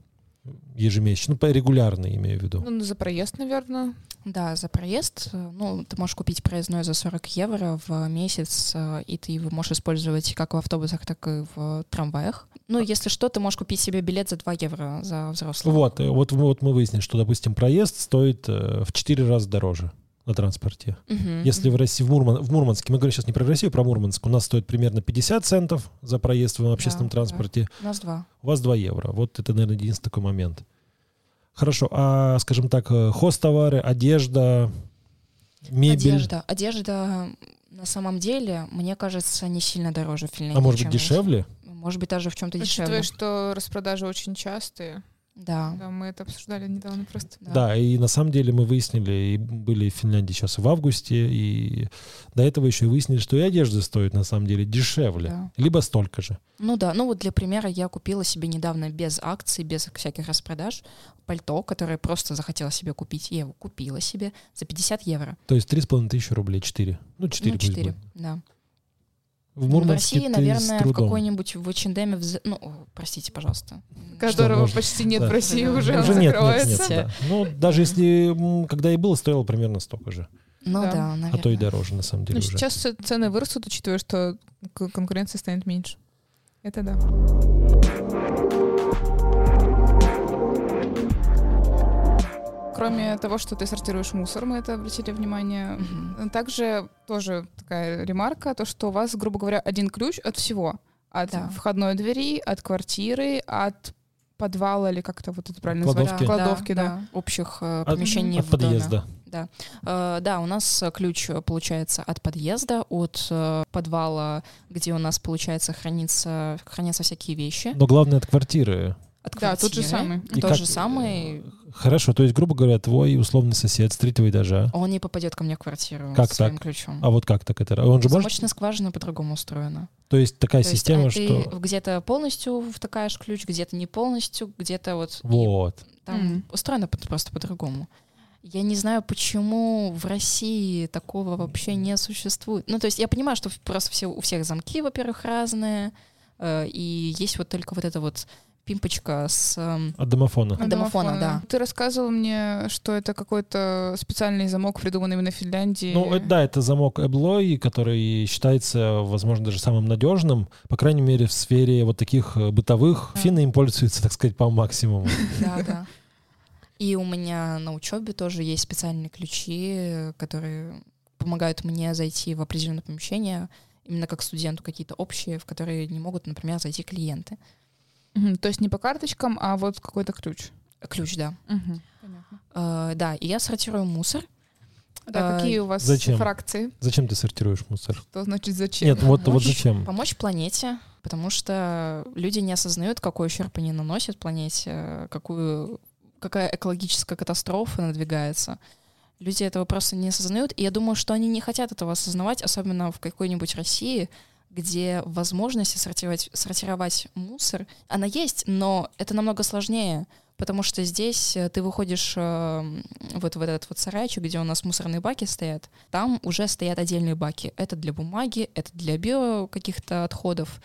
ежемесячно? Ну, по- регулярные, имею в виду. Ну, за проезд, наверное. Да, за проезд. Ну, ты можешь купить проездной за 40 евро в месяц, э, и ты его можешь использовать как в автобусах, так и в трамваях. Ну, если что, ты можешь купить себе билет за 2 евро за взрослого. Вот, э, вот, мы- вот мы выяснили, что, допустим, проезд стоит э, в 4 раза дороже на транспорте. Мгм. Если в России, в, Мурман, в Мурманске, мы говорим сейчас не про Россию, а про Мурманск, у нас стоит примерно 50 центов за проезд в общественном Да, транспорте, У нас два. у вас 2 евро. Вот это, наверное, единственный такой момент. Хорошо, а, скажем так, э, хозтовары, одежда, мебель, Одежда. Одежда на самом деле, мне кажется, не сильно дороже в Финляндии. а может быть дешевле? Может быть, даже в чем-то дешевле. Учитывая, что распродажи очень частые. Да. Да, мы это обсуждали недавно просто. Да. и на самом деле мы выяснили, и были в Финляндии сейчас в августе, и до этого еще и выяснили, что и одежда стоит на самом деле дешевле, Да. либо столько же. Ну да, ну вот для примера я купила себе недавно без акций, без всяких распродаж пальто, которое просто захотела себе купить. Я его купила себе за 50 евро. То есть 3,5 тысячи рублей, 4. Ну, 4 ну, пусть 4, будет. да. В в Мурманске России, ты наверное, с в трудом. какой-нибудь в H&M, в ну, простите, пожалуйста. Которого можно? почти нет Да. в России Да. уже, Уже он Уже нет, нет, закрывается. нет, да. Ну, даже если, когда и было, стоило примерно столько же. Ну Да. да, наверное. А то и дороже, на самом деле, Ну, уже. сейчас цены вырастут, учитывая, что к- конкуренция станет меньше. Это да. Кроме того, что ты сортируешь мусор, мы это обратили внимание. Мгм. Также тоже такая ремарка, то, что у вас, грубо говоря, один ключ от всего. От Да. входной двери, от квартиры, от подвала, или как-то вот это правильно Кладовки. называется? Кладовки, да. Общих э, От- помещений От в доме. подъезда. Э, да, у нас э, ключ э, получается от подъезда, от э, подвала, где у нас, получается, хранится, хранятся всякие вещи. Но главное от квартиры. От Да, тот же квартиры. самый. И Тот как- же самый. Хорошо, то есть, грубо говоря, твой условный сосед с третьего этажа. Он не попадет ко мне в квартиру Как своим так? ключом. А вот как так это? Он же может... Замочная скважина по-другому устроена. То есть такая То есть, система, а ты что... где-то полностью втыкаешь ключ, где-то не полностью, где-то вот... и Вот. Там Мгм. устроено просто по-другому. Я не знаю, почему в России такого вообще не существует. Ну, то есть я понимаю, что просто все, у всех замки, во-первых, разные, э, и есть вот только вот эта вот пимпочка с... эм, От домофона. От домофона, да. Ты рассказывал мне, что это какой-то специальный замок, придуманный именно в Финляндии. Ну, э, да, это замок Эблой, который считается, возможно, даже самым надежным, по крайней мере, в сфере вот таких э, бытовых. Да. Финны им пользуются, так сказать, по максимуму. [LAUGHS] Да, да. И у меня на учебе тоже есть специальные ключи, которые помогают мне зайти в определенное помещение, именно как студенту какие-то общие, в которые не могут, например, зайти клиенты. Мгм, То есть не по карточкам, а вот какой-то ключ. Ключ, да. Мгм, понятно. Э, да, и я сортирую мусор. Да, А, какие у вас зачем? фракции? Зачем ты сортируешь мусор? Что значит зачем? Нет, вот, вот зачем? Помочь планете, потому что люди не осознают, какой ущерб они наносят планете, какую, какая экологическая катастрофа надвигается. Люди этого просто не осознают, и я думаю, что они не хотят этого осознавать, особенно в какой-нибудь России, где возможности сортировать, сортировать мусор, она есть, но это намного сложнее, потому что здесь э, ты выходишь э, вот в этот вот сарайчик, где у нас мусорные баки стоят, там уже стоят отдельные баки. Это для бумаги, это для био каких-то отходов,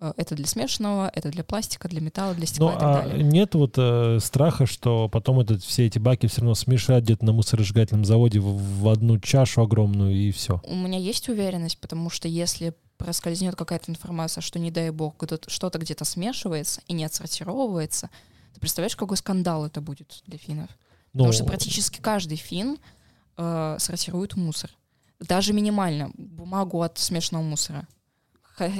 э, это для смешанного, это для пластика, для металла, для Ну, стекла и так а далее. нет вот э, страха, что потом этот, все эти баки все равно смешать где-то на мусоросжигательном заводе в, в одну чашу огромную и все. У меня есть уверенность, потому что если проскользнет какая-то информация, что, не дай бог, что-то где-то смешивается и не отсортировывается, ты представляешь, какой скандал это будет для финнов? Ну, Потому что практически каждый фин э, сортирует мусор. Даже минимально бумагу от смешанного мусора.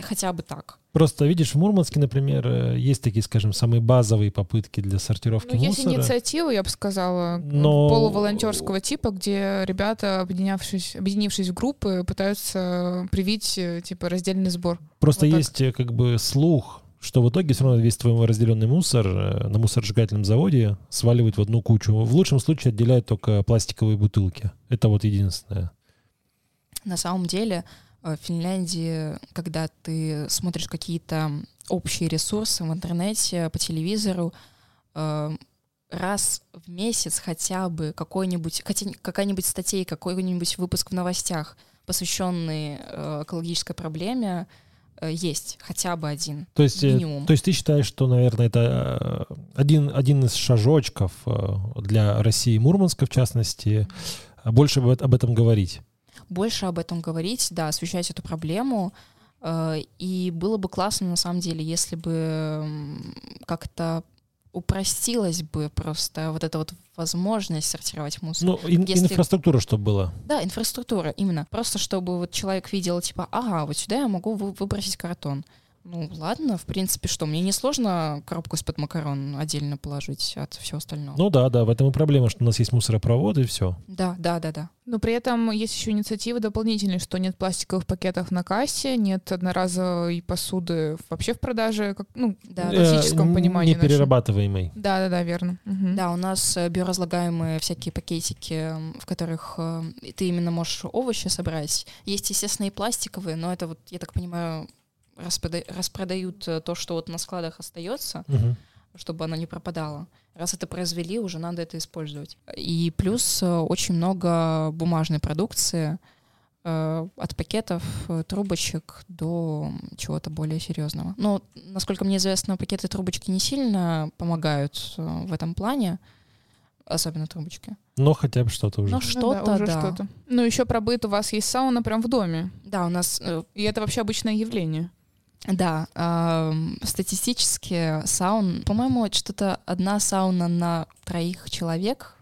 Хотя бы так. Просто видишь, в Мурманске, например, э, есть такие, скажем, самые базовые попытки для сортировки Ну, есть мусора. инициатива, я бы сказала, Но- полуволонтерского типа, где ребята, объединявшись, объединившись в группы, пытаются привить э, типа раздельный сбор. Просто Вот так. есть э, как бы слух, что в итоге все равно весь твой разделенный мусор на мусоросжигательном заводе сваливают в одну кучу. В лучшем случае отделяют только пластиковые бутылки. Это вот единственное. На самом деле в Финляндии, когда ты смотришь какие-то общие ресурсы в интернете, по телевизору, э, раз в месяц хотя бы какой-нибудь, хотя- какая-нибудь статья, какой-нибудь выпуск в новостях, посвященный э, экологической проблеме, э, есть хотя бы один. То есть, э, Минимум. то есть ты считаешь, что, наверное, это э, один, один из шажочков э, для России и Мурманска, в частности, э, больше об этом говорить. Больше об этом говорить, да, освещать эту проблему. Э, И было бы классно, на самом деле, если бы как-то упростилась бы просто вот эта вот возможность сортировать мусор. Ну, ин- Если- инфраструктура, чтобы была. Да, инфраструктура, именно. Просто чтобы вот человек видел, типа, ага, вот сюда я могу вы- выбросить картон. Ну, ладно, в принципе, что, мне несложно коробку из-под макарон отдельно положить от всего остального. Ну да, да, в этом и проблема, что у нас есть мусоропровод и все. Да, да, да, да. Но при этом есть еще инициативы дополнительные, что нет пластиковых пакетов на кассе, нет одноразовой посуды вообще в продаже, как, ну, Да, в классическом Э, понимании. Не перерабатываемый. Да, да, да, верно. Мгм. Да, у нас э, биоразлагаемые всякие пакетики, в которых э, ты именно можешь овощи собрать. Есть, естественно, и пластиковые, но это вот, я так понимаю, распрода- распродают э, то, что вот на складах остается, Мгм. чтобы оно не пропадало. Раз это произвели, уже надо это использовать. И плюс э, очень много бумажной продукции, э, от пакетов, трубочек до чего-то более серьезного. Но, насколько мне известно, пакеты трубочки не сильно помогают в этом плане, особенно трубочки. Но хотя бы что-то уже. Но Ну что-то, да, уже да. что-то. Ну, еще про быт у вас есть сауна прям в доме. Да, у нас И это вообще обычное явление. Да, ам, статистически саун, по-моему, что-то одна сауна на троих человек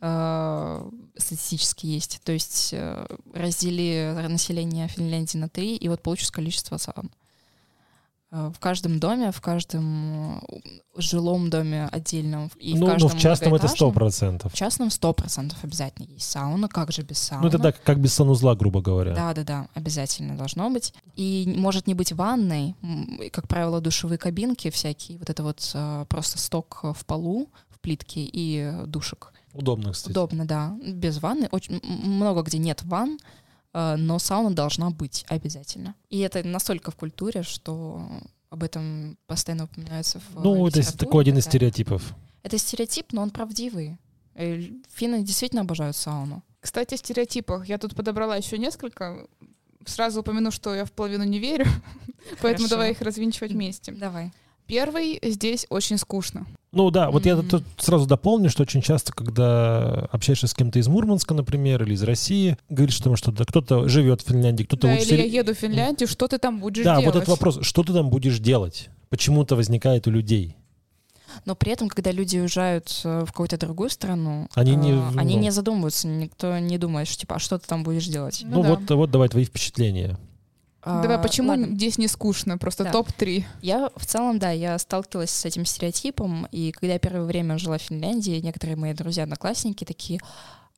э, [LAUGHS] статистически есть. То есть э, раздели население Финляндии на три, и вот получится количество саун. Э, В каждом доме, в каждом э, жилом доме отдельном и в ну, ну, каждом в частном это сто процентов. В частном сто процентов обязательно есть сауна. Как же без сауны? Ну, это так, как без санузла, грубо говоря. Да, да, да, обязательно должно быть. И может не быть ванной, как правило, душевые кабинки всякие, вот это вот э, просто сток в полу, в плитке и душек. Удобно, кстати. Удобно, да, без ванны. Очень много где нет ванн, но сауна должна быть обязательно. И это настолько в культуре, что об этом постоянно упоминается в Ну, это такой один из стереотипов. Это стереотип, но он правдивый. Э, Финны действительно обожают сауну. Кстати, о стереотипах. Я тут подобрала еще несколько. Сразу упомяну, что я в половину не верю, [LAUGHS] поэтому давай их развинчивать вместе. Давай. Первый здесь очень скучно. Ну да, вот я Мгм. тут сразу дополню, что очень часто, когда общаешься с кем-то из Мурманска, например, или из России, говоришь, что, что да, кто-то живет в Финляндии, кто-то Да, учится- или я еду в Финляндию, что ты там будешь Да, делать? вот этот вопрос, что ты там будешь делать? Почему-то возникает у людей. Но при этом, когда люди уезжают э, в какую-то другую страну, Они не- э, они ну. не задумываются, никто не думает, что типа, а что ты там будешь делать? Ну Ну, да. вот, вот давай твои впечатления. Давай, А, почему ладно. здесь не скучно? Просто Да. топ-3. Я в целом, да, я сталкивалась с этим стереотипом, и когда я первое время жила в Финляндии, некоторые мои друзья, одноклассники такие,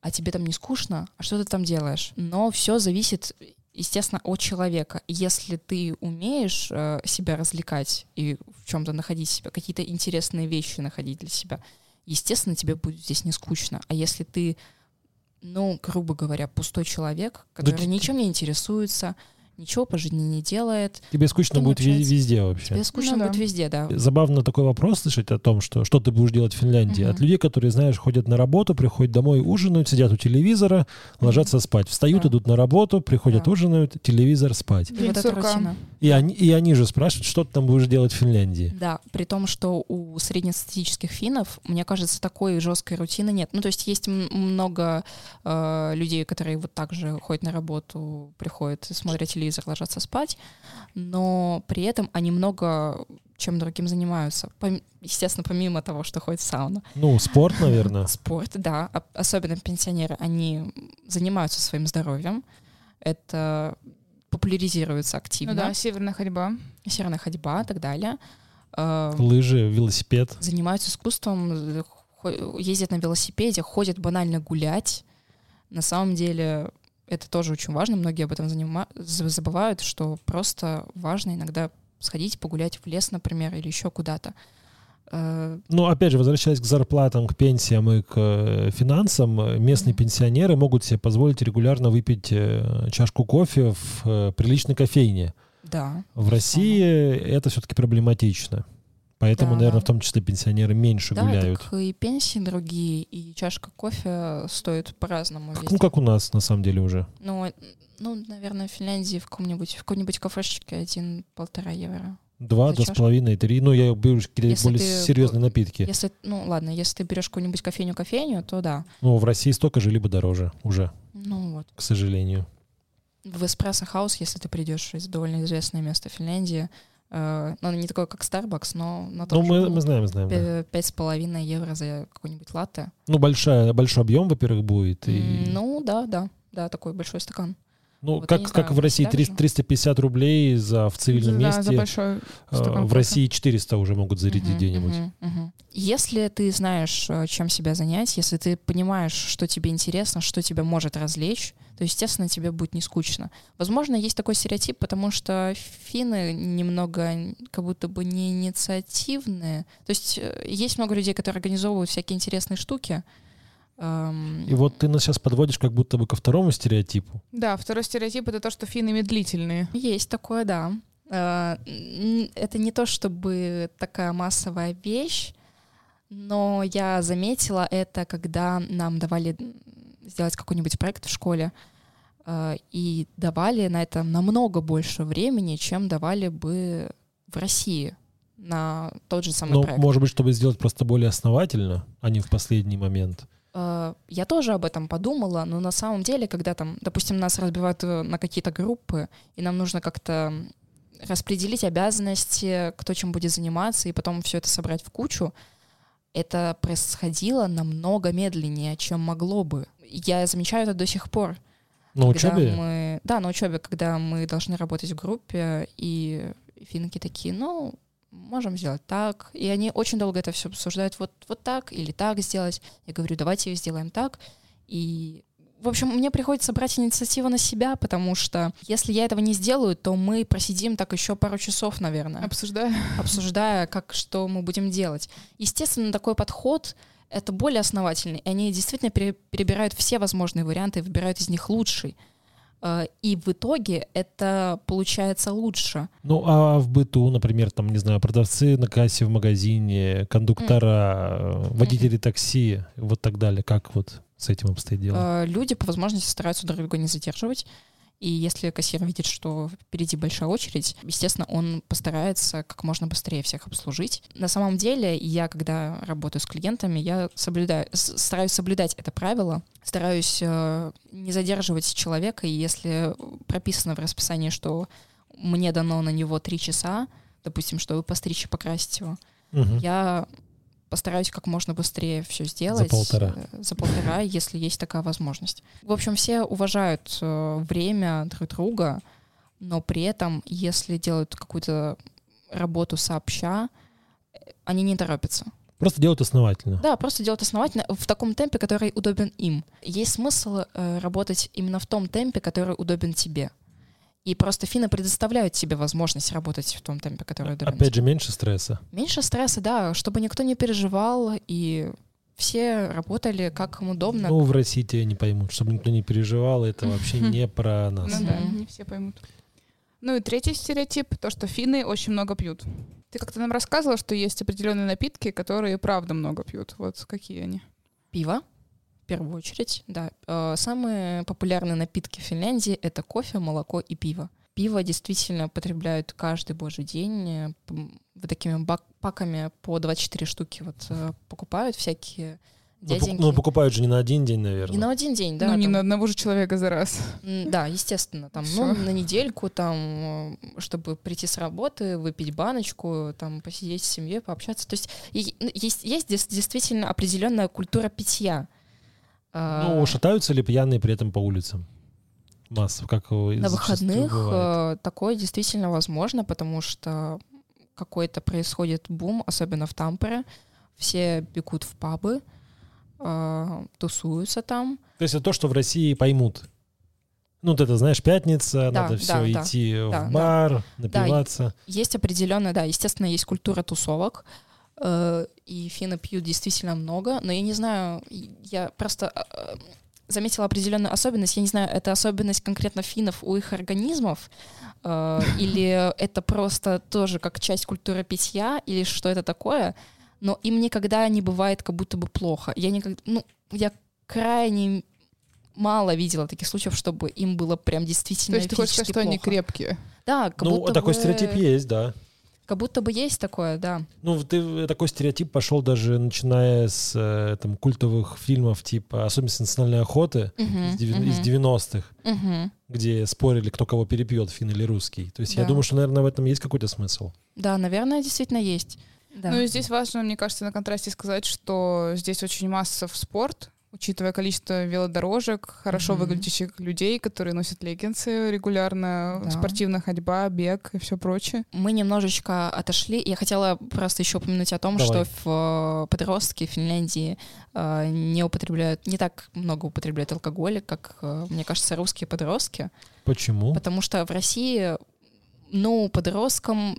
а тебе там не скучно? А что ты там делаешь? Но все зависит, естественно, от человека. Если ты умеешь э, себя развлекать и в чем-то находить себя, какие-то интересные вещи находить для себя, естественно, тебе будет здесь не скучно. А если ты, ну, грубо говоря, пустой человек, который ты- ничем не интересуется, ничего по жизни не делает, Тебе скучно будет общается. везде вообще. тебе скучно Ну да. будет везде, да. Забавно такой вопрос слышать о том, что что ты будешь делать в Финляндии. Мгм. От людей, которые, знаешь, ходят на работу, приходят домой, ужинают, сидят у телевизора, ложатся спать. Встают, Да. идут на работу, приходят, Да. ужинают, телевизор, спать. И вот эта рутина. И они, и они же спрашивают, что ты там будешь делать в Финляндии. Да, при том, что у среднестатистических финнов, мне кажется, такой жесткой рутины нет. Ну, то есть есть много э, людей, которые вот так же ходят на работу, приходят, смотрят телевизор, ложатся спать, но при этом они много чем другим занимаются. Пом- естественно, помимо того, что ходят в сауну. Ну, спорт, наверное. [LAUGHS] Спорт, да, особенно пенсионеры, они занимаются своим здоровьем. Это популяризируется Ну активно. да, северная ходьба. Северная ходьба и так далее. Э, Лыжи, велосипед. занимаются искусством, ездят на велосипеде, ходят банально гулять. На самом деле это тоже очень важно. Многие об этом занима- забывают, что просто важно иногда сходить погулять в лес, например, или еще куда-то. Э, Ну, опять же, возвращаясь к зарплатам, к пенсиям и к э, финансам, э, местные пенсионеры могут себе позволить регулярно выпить чашку кофе в приличной кофейне. Да. В России это все-таки проблематично. Поэтому, Да, наверное, в том числе пенсионеры меньше Да, гуляют. так и пенсии другие, и чашка кофе стоит по-разному. Как- везде. ну, как у нас, на самом деле, уже. Ну, ну, наверное, в Финляндии в каком-нибудь в какой-нибудь кафешечке один-полтора евро. Два, два с половиной, три. Ну, я беру какие-то более ты- серьезные напитки. Если, ну, ладно, если ты берешь какую-нибудь кофейню-кофейню, то да. Ну, в России столько же, либо дороже уже, Ну вот. к сожалению. В Эспрессо Хаус, если ты придешь из довольно известное место Финляндии, э, ну, не такое, как Starbucks, но на Ну, том мы, же мы знаем, знаем. пять с половиной евро за какой-нибудь латте. Ну, большая, большой объем, во-первых, будет. И... Ну, да, да, да, такой большой стакан. Ну, Вот как, не как знаю, в России так 300, же? 350 рублей за в цивильном Да, месте. за большой э, стакан в. России 400 уже могут зарядить Мгм, где-нибудь. мгм, мгм. Если ты знаешь, э, чем себя занять, если ты понимаешь, что тебе интересно, что тебя может развлечь, то, естественно, тебе будет не скучно. Возможно, есть такой стереотип, потому что финны немного как будто бы не инициативные. То есть э, есть много людей, которые организовывают всякие интересные штуки. Эм, И вот ты нас сейчас подводишь как будто бы ко второму стереотипу. Да, второй стереотип это то, что финны медлительные. Есть такое, да. Э, Это не то чтобы такая массовая вещь, но я заметила это, когда нам давали сделать какой-нибудь проект в школе, э, и давали на это намного больше времени, чем давали бы в России на тот же самый Ну, проект. может быть, чтобы сделать просто более основательно, а не в последний момент. Э, Я тоже об этом подумала, но на самом деле, когда там, допустим, нас разбивают э, на какие-то группы, и нам нужно как-то распределить обязанности, кто чем будет заниматься, и потом все это собрать в кучу, это происходило намного медленнее, чем могло бы. Я замечаю это до сих пор. На учебе? Мы... Да, на учебе, когда мы должны работать в группе, и финки такие, ну, можем сделать так. И они очень долго это все обсуждают, вот, вот так или так сделать. Я говорю, давайте сделаем так. И, в общем, мне приходится брать инициативу на себя, потому что если я этого не сделаю, то мы просидим так еще пару часов, наверное Обсуждаю. обсуждая, как что мы будем делать. Естественно, такой подход это более основательный. И они действительно пере- перебирают все возможные варианты и выбирают из них лучший. Э, И в итоге это получается лучше. Ну, а в быту, например, там, не знаю, продавцы на кассе в магазине, кондуктора, э, водители такси, вот так далее. Как вот с этим обстоит дело? Э, Люди по возможности стараются друг друга не задерживать. И если кассир видит, что впереди большая очередь, естественно, он постарается как можно быстрее всех обслужить. На самом деле, я, когда работаю с клиентами, я соблюдаю, стараюсь соблюдать это правило, стараюсь э, не задерживать человека, и если прописано в расписании, что мне дано на него три часа, допустим, чтобы постричь и покрасить его, Мгм. я постараюсь как можно быстрее все сделать. полтора. э, За полтора, [LAUGHS] если есть такая возможность. В общем, все уважают э, время друг друга, но при этом, если делают какую-то работу сообща, э, они не торопятся. Просто делают основательно. Да, просто делают основательно в таком темпе, который удобен им. Есть смысл э, работать именно в том темпе, который удобен тебе. И просто финны предоставляют тебе возможность работать в том темпе, который удобен тебе. Опять же, меньше стресса. Меньше стресса, да, чтобы никто не переживал, и все работали как им удобно. Ну, в России тебя не поймут, чтобы никто не переживал, это вообще не про нас. Ну да, не все поймут. Ну и третий стереотип, то, что финны очень много пьют. Ты как-то нам рассказывала, что есть определенные напитки, которые правда много пьют. Вот какие они? Пиво, первую очередь, да. Э, Самые популярные напитки в Финляндии — это кофе, молоко и пиво. Пиво действительно потребляют каждый божий день. э, Вот такими паками по 24 штуки вот э, покупают всякие Ну, дяденьки. ну, покупают же не на один день, наверное. Не на один день, да. ну, не там- на одного же человека за раз. Да, естественно, там, Всё. ну, на недельку, там, чтобы прийти с работы, выпить баночку, там, посидеть с семьей, пообщаться. То есть ну, есть, есть действительно определенная культура питья. А, Ну, шатаются ли пьяные при этом по улицам? Массово, как на выходных бывает. э, такое действительно возможно, потому что какой-то происходит бум, особенно в Тампере. Все бегут в пабы, э, тусуются там. То есть это то, что в России поймут. Ну, вот это, знаешь, пятница, Да, надо да, все да, идти да, в да. бар, напиваться. Есть определенная, да, естественно, есть культура тусовок, э, и финны пьют действительно много, но я не знаю, я просто э, э, заметила определенную особенность, я не знаю, это особенность конкретно финнов у их организмов, э, [LAUGHS] или это просто тоже как часть культуры питья, или что это такое, но им никогда не бывает как будто бы плохо. Я никогда, ну, я крайне мало видела таких случаев, чтобы им было прям То действительно есть ты хочешь сказать, что они крепкие? Да, как Ну, будто такой бы- стереотип есть, да. Как будто бы есть такое, да. Ну, ты, э, такой стереотип пошел даже начиная с э, там, культовых фильмов типа «Особенности национальной охоты» из, девя- из 90-х, где спорили, кто кого перепьет, фин или русский. То есть я Да. думаю, что, наверное, в этом есть какой-то смысл. Да, наверное, действительно есть. Да. Ну и здесь важно, мне кажется, на контрасте сказать, что здесь очень массов спорт, учитывая количество велодорожек, хорошо Мгм. выглядящих людей, которые носят леггинсы регулярно, Да. спортивная ходьба, бег и все прочее. Мы немножечко отошли. Я хотела просто еще упомянуть о том, Давай. что в, э, подростки в Финляндии э, не употребляют, не так много употребляют алкоголя, как, э, мне кажется, русские подростки. Почему? Потому что в России, ну, подросткам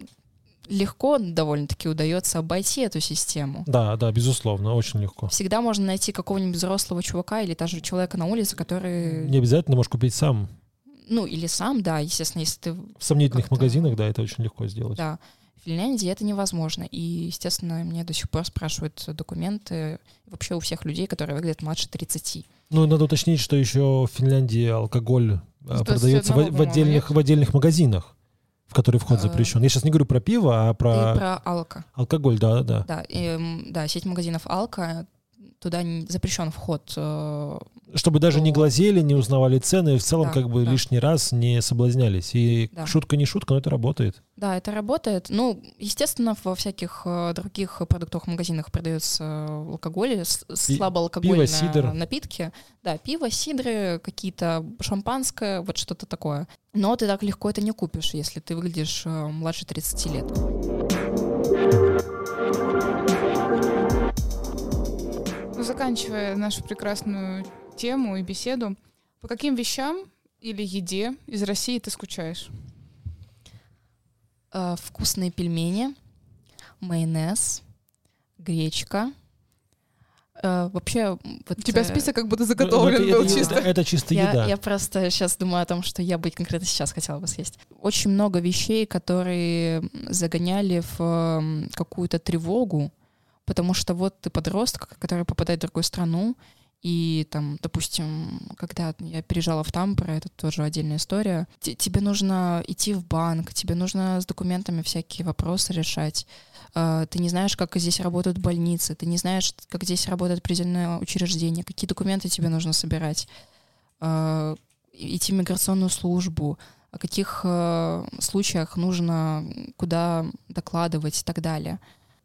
легко довольно-таки удается обойти эту систему. Да, да, безусловно, очень легко. Всегда можно найти какого-нибудь взрослого чувака или даже человека на улице, который, Не обязательно можешь купить сам. ну, или сам, да, естественно, если ты В сомнительных магазинах, да, это очень легко сделать. Да. В Финляндии это невозможно. И, естественно, мне до сих пор спрашивают документы вообще у всех людей, которые выглядят младше 30. Ну, надо уточнить, что еще в Финляндии алкоголь С продается в, 21, в отдельных, в отдельных магазинах, в которые вход А. запрещен. Я сейчас не говорю про пиво, а про, И про алко. алкоголь, да, да. Да, и, да, сеть магазинов алко, туда не- запрещен вход. э, Чтобы даже не То- глазели, не узнавали цены, и в целом Да, как бы да. лишний раз не соблазнялись. И Да. шутка не шутка, но это работает. Да, это работает. Ну, естественно, во всяких э, других продуктовых магазинах продается алкоголь, слабоалкогольные сидр. напитки. Да, пиво, сидры, какие-то шампанское, вот что-то такое. Но ты так легко это не купишь, если ты выглядишь э, младше 30 лет. Ну, заканчивая нашу прекрасную тему и беседу, по каким вещам или еде из России ты скучаешь? Э, Вкусные пельмени, майонез, гречка. Э, Вообще, вот, У тебя э, список как будто Ну, заготовлен это, был это- чисто. это- это чисто Я, еда. я просто сейчас думаю о том, что я бы конкретно сейчас хотела бы съесть. Очень много вещей, которые загоняли в какую-то тревогу, потому что вот ты подросток, который попадает в другую страну, и там, допустим, когда я переезжала в Тампер, это тоже отдельная история, те- тебе нужно идти в банк, тебе нужно с документами всякие вопросы решать, Э, ты не знаешь, как здесь работают больницы, ты не знаешь, как здесь работает определенное учреждение, какие документы тебе нужно собирать, э, идти в миграционную службу, о каких э, случаях нужно куда докладывать и так далее.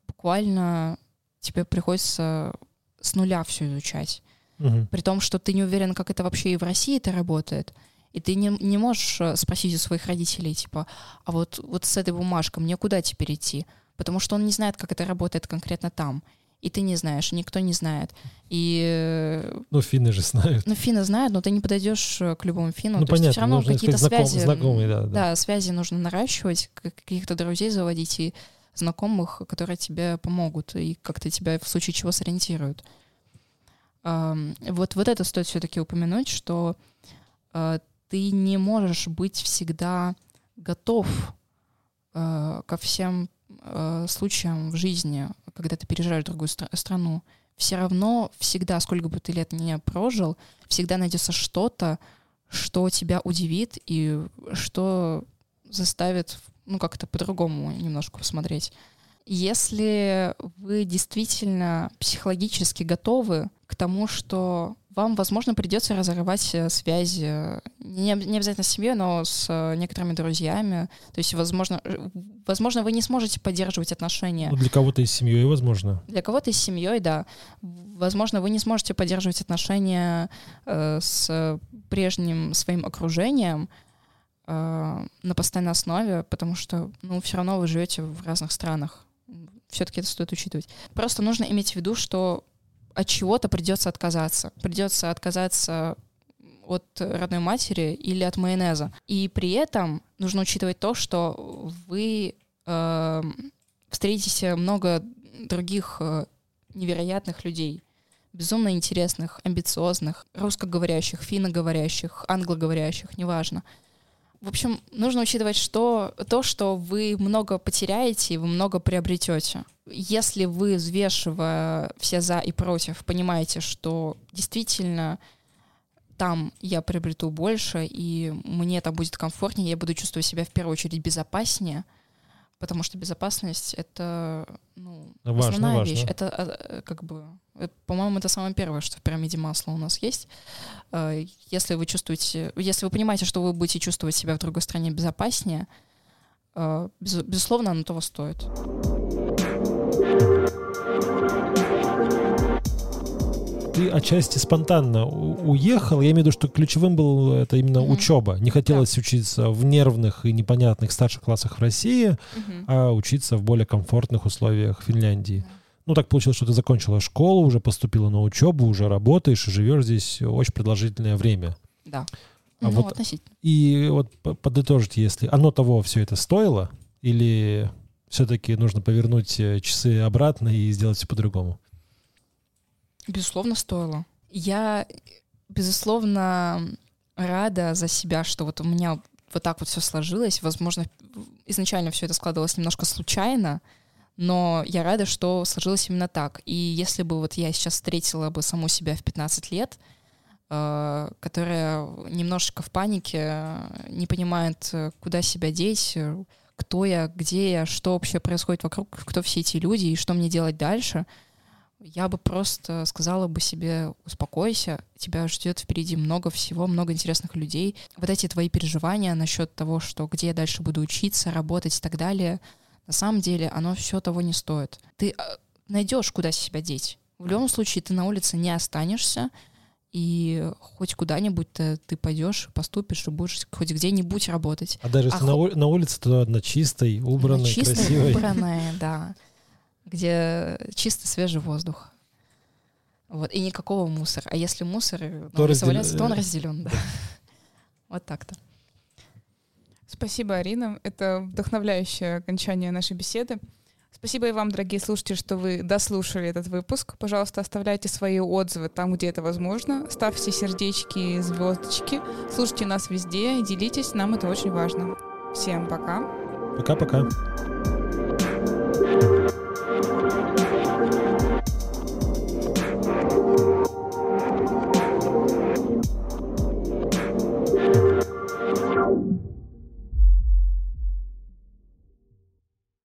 Буквально тебе приходится с нуля все изучать. Мгм. При том, что ты не уверен, как это вообще и в России это работает. И ты не, не можешь э, спросить у своих родителей, типа, а вот, вот с этой бумажкой мне куда теперь идти? Потому что он не знает, как это работает конкретно там. И ты не знаешь, никто не знает. И, э, Ну, финны же знают. ну, финны знают, но ты не подойдешь э, к любому финну. Ну, То есть понятно, все равно какие-то знаком- связи... знакомые, да, да. Да, связи нужно наращивать, каких-то друзей заводить и знакомых, которые тебе помогут и как-то тебя в случае чего сориентируют. Вот, вот это стоит все-таки упомянуть, что э, ты не можешь быть всегда готов э, ко всем э, случаям в жизни, когда ты переезжаешь в другую стра- страну. Все равно всегда, сколько бы ты лет не прожил, всегда найдется что-то, что тебя удивит и что заставит ну как-то по-другому немножко посмотреть. Если вы действительно психологически готовы к тому, что вам, возможно, придется разорвать э, связи, не, не обязательно с семьей, но с э, некоторыми друзьями. То есть, возможно, э, возможно, вы не сможете поддерживать отношения. Ну, для кого-то и с семьей, возможно. Для кого-то с семьей, да. Возможно, вы не сможете поддерживать отношения э, с прежним своим окружением э, на постоянной основе, потому что, ну, все равно вы живете в разных странах. Все-таки это стоит учитывать. Просто нужно иметь в виду, что от чего-то придется отказаться. Придется отказаться от родной матери или от майонеза. И при этом нужно учитывать то, что вы э, встретите много других э, невероятных людей, безумно интересных, амбициозных, русскоговорящих, финноговорящих, англоговорящих, неважно. В общем, нужно учитывать что, то, что вы много потеряете, и вы много приобретете. Если вы, взвешивая все за и против, понимаете, что действительно там я приобрету больше, и мне там будет комфортнее, я буду чувствовать себя в первую очередь безопаснее, потому что безопасность — это ну, Важно, основная важно. вещь. Это э, как бы, по-моему, это самое первое, что в пирамиде масла у нас есть. Э, Если вы чувствуете, если вы понимаете, что вы будете чувствовать себя в другой стране безопаснее, э, без- безусловно, оно того стоит. ты отчасти спонтанно уехал. Я имею в виду, что ключевым был это именно mm-hmm. учеба. Не хотелось да. учиться в нервных и непонятных старших классах в России, mm-hmm. а учиться в более комфортных условиях Финляндии. Ну, так получилось, что ты закончила школу, уже поступила на учебу, уже работаешь и живешь здесь очень продолжительное время. Да. А ну, вот, относительно. И вот подытожить, если оно того все это стоило, или все-таки нужно повернуть э, часы обратно и сделать все по-другому? Безусловно, стоило. Я, безусловно, рада за себя, что вот у меня вот так вот все сложилось. Возможно, изначально все это складывалось немножко случайно, но я рада, что сложилось именно так. И если бы вот я сейчас встретила бы саму себя в 15 лет, э, которая немножечко в панике, не понимает, куда себя деть, кто я, где я, что вообще происходит вокруг, кто все эти люди и что мне делать дальше, я бы просто сказала бы себе, успокойся, тебя ждет впереди много всего, много интересных людей. Вот эти твои переживания насчет того, что где я дальше буду учиться, работать и так далее — на самом деле оно все того не стоит. Ты а, найдешь, куда себя деть. В любом случае ты на улице не останешься, и хоть куда-нибудь ты, ты пойдешь, поступишь и будешь хоть где-нибудь работать. А даже а если хо... на, на улице, то на чистой, убранной, на чистой, красивой. убранной, [LAUGHS] да. Где чистый свежий воздух. Вот, и никакого мусора. А если мусор то, раздел... валяется, то он разделен, да. [LAUGHS] Вот так-то. Спасибо, Арина. Это вдохновляющее окончание нашей беседы. Спасибо и вам, дорогие слушатели, что вы дослушали этот выпуск. Пожалуйста, оставляйте свои отзывы там, где это возможно. Ставьте сердечки, и звездочки. Слушайте нас везде и делитесь. Нам это очень важно. Всем пока. Пока-пока. thank you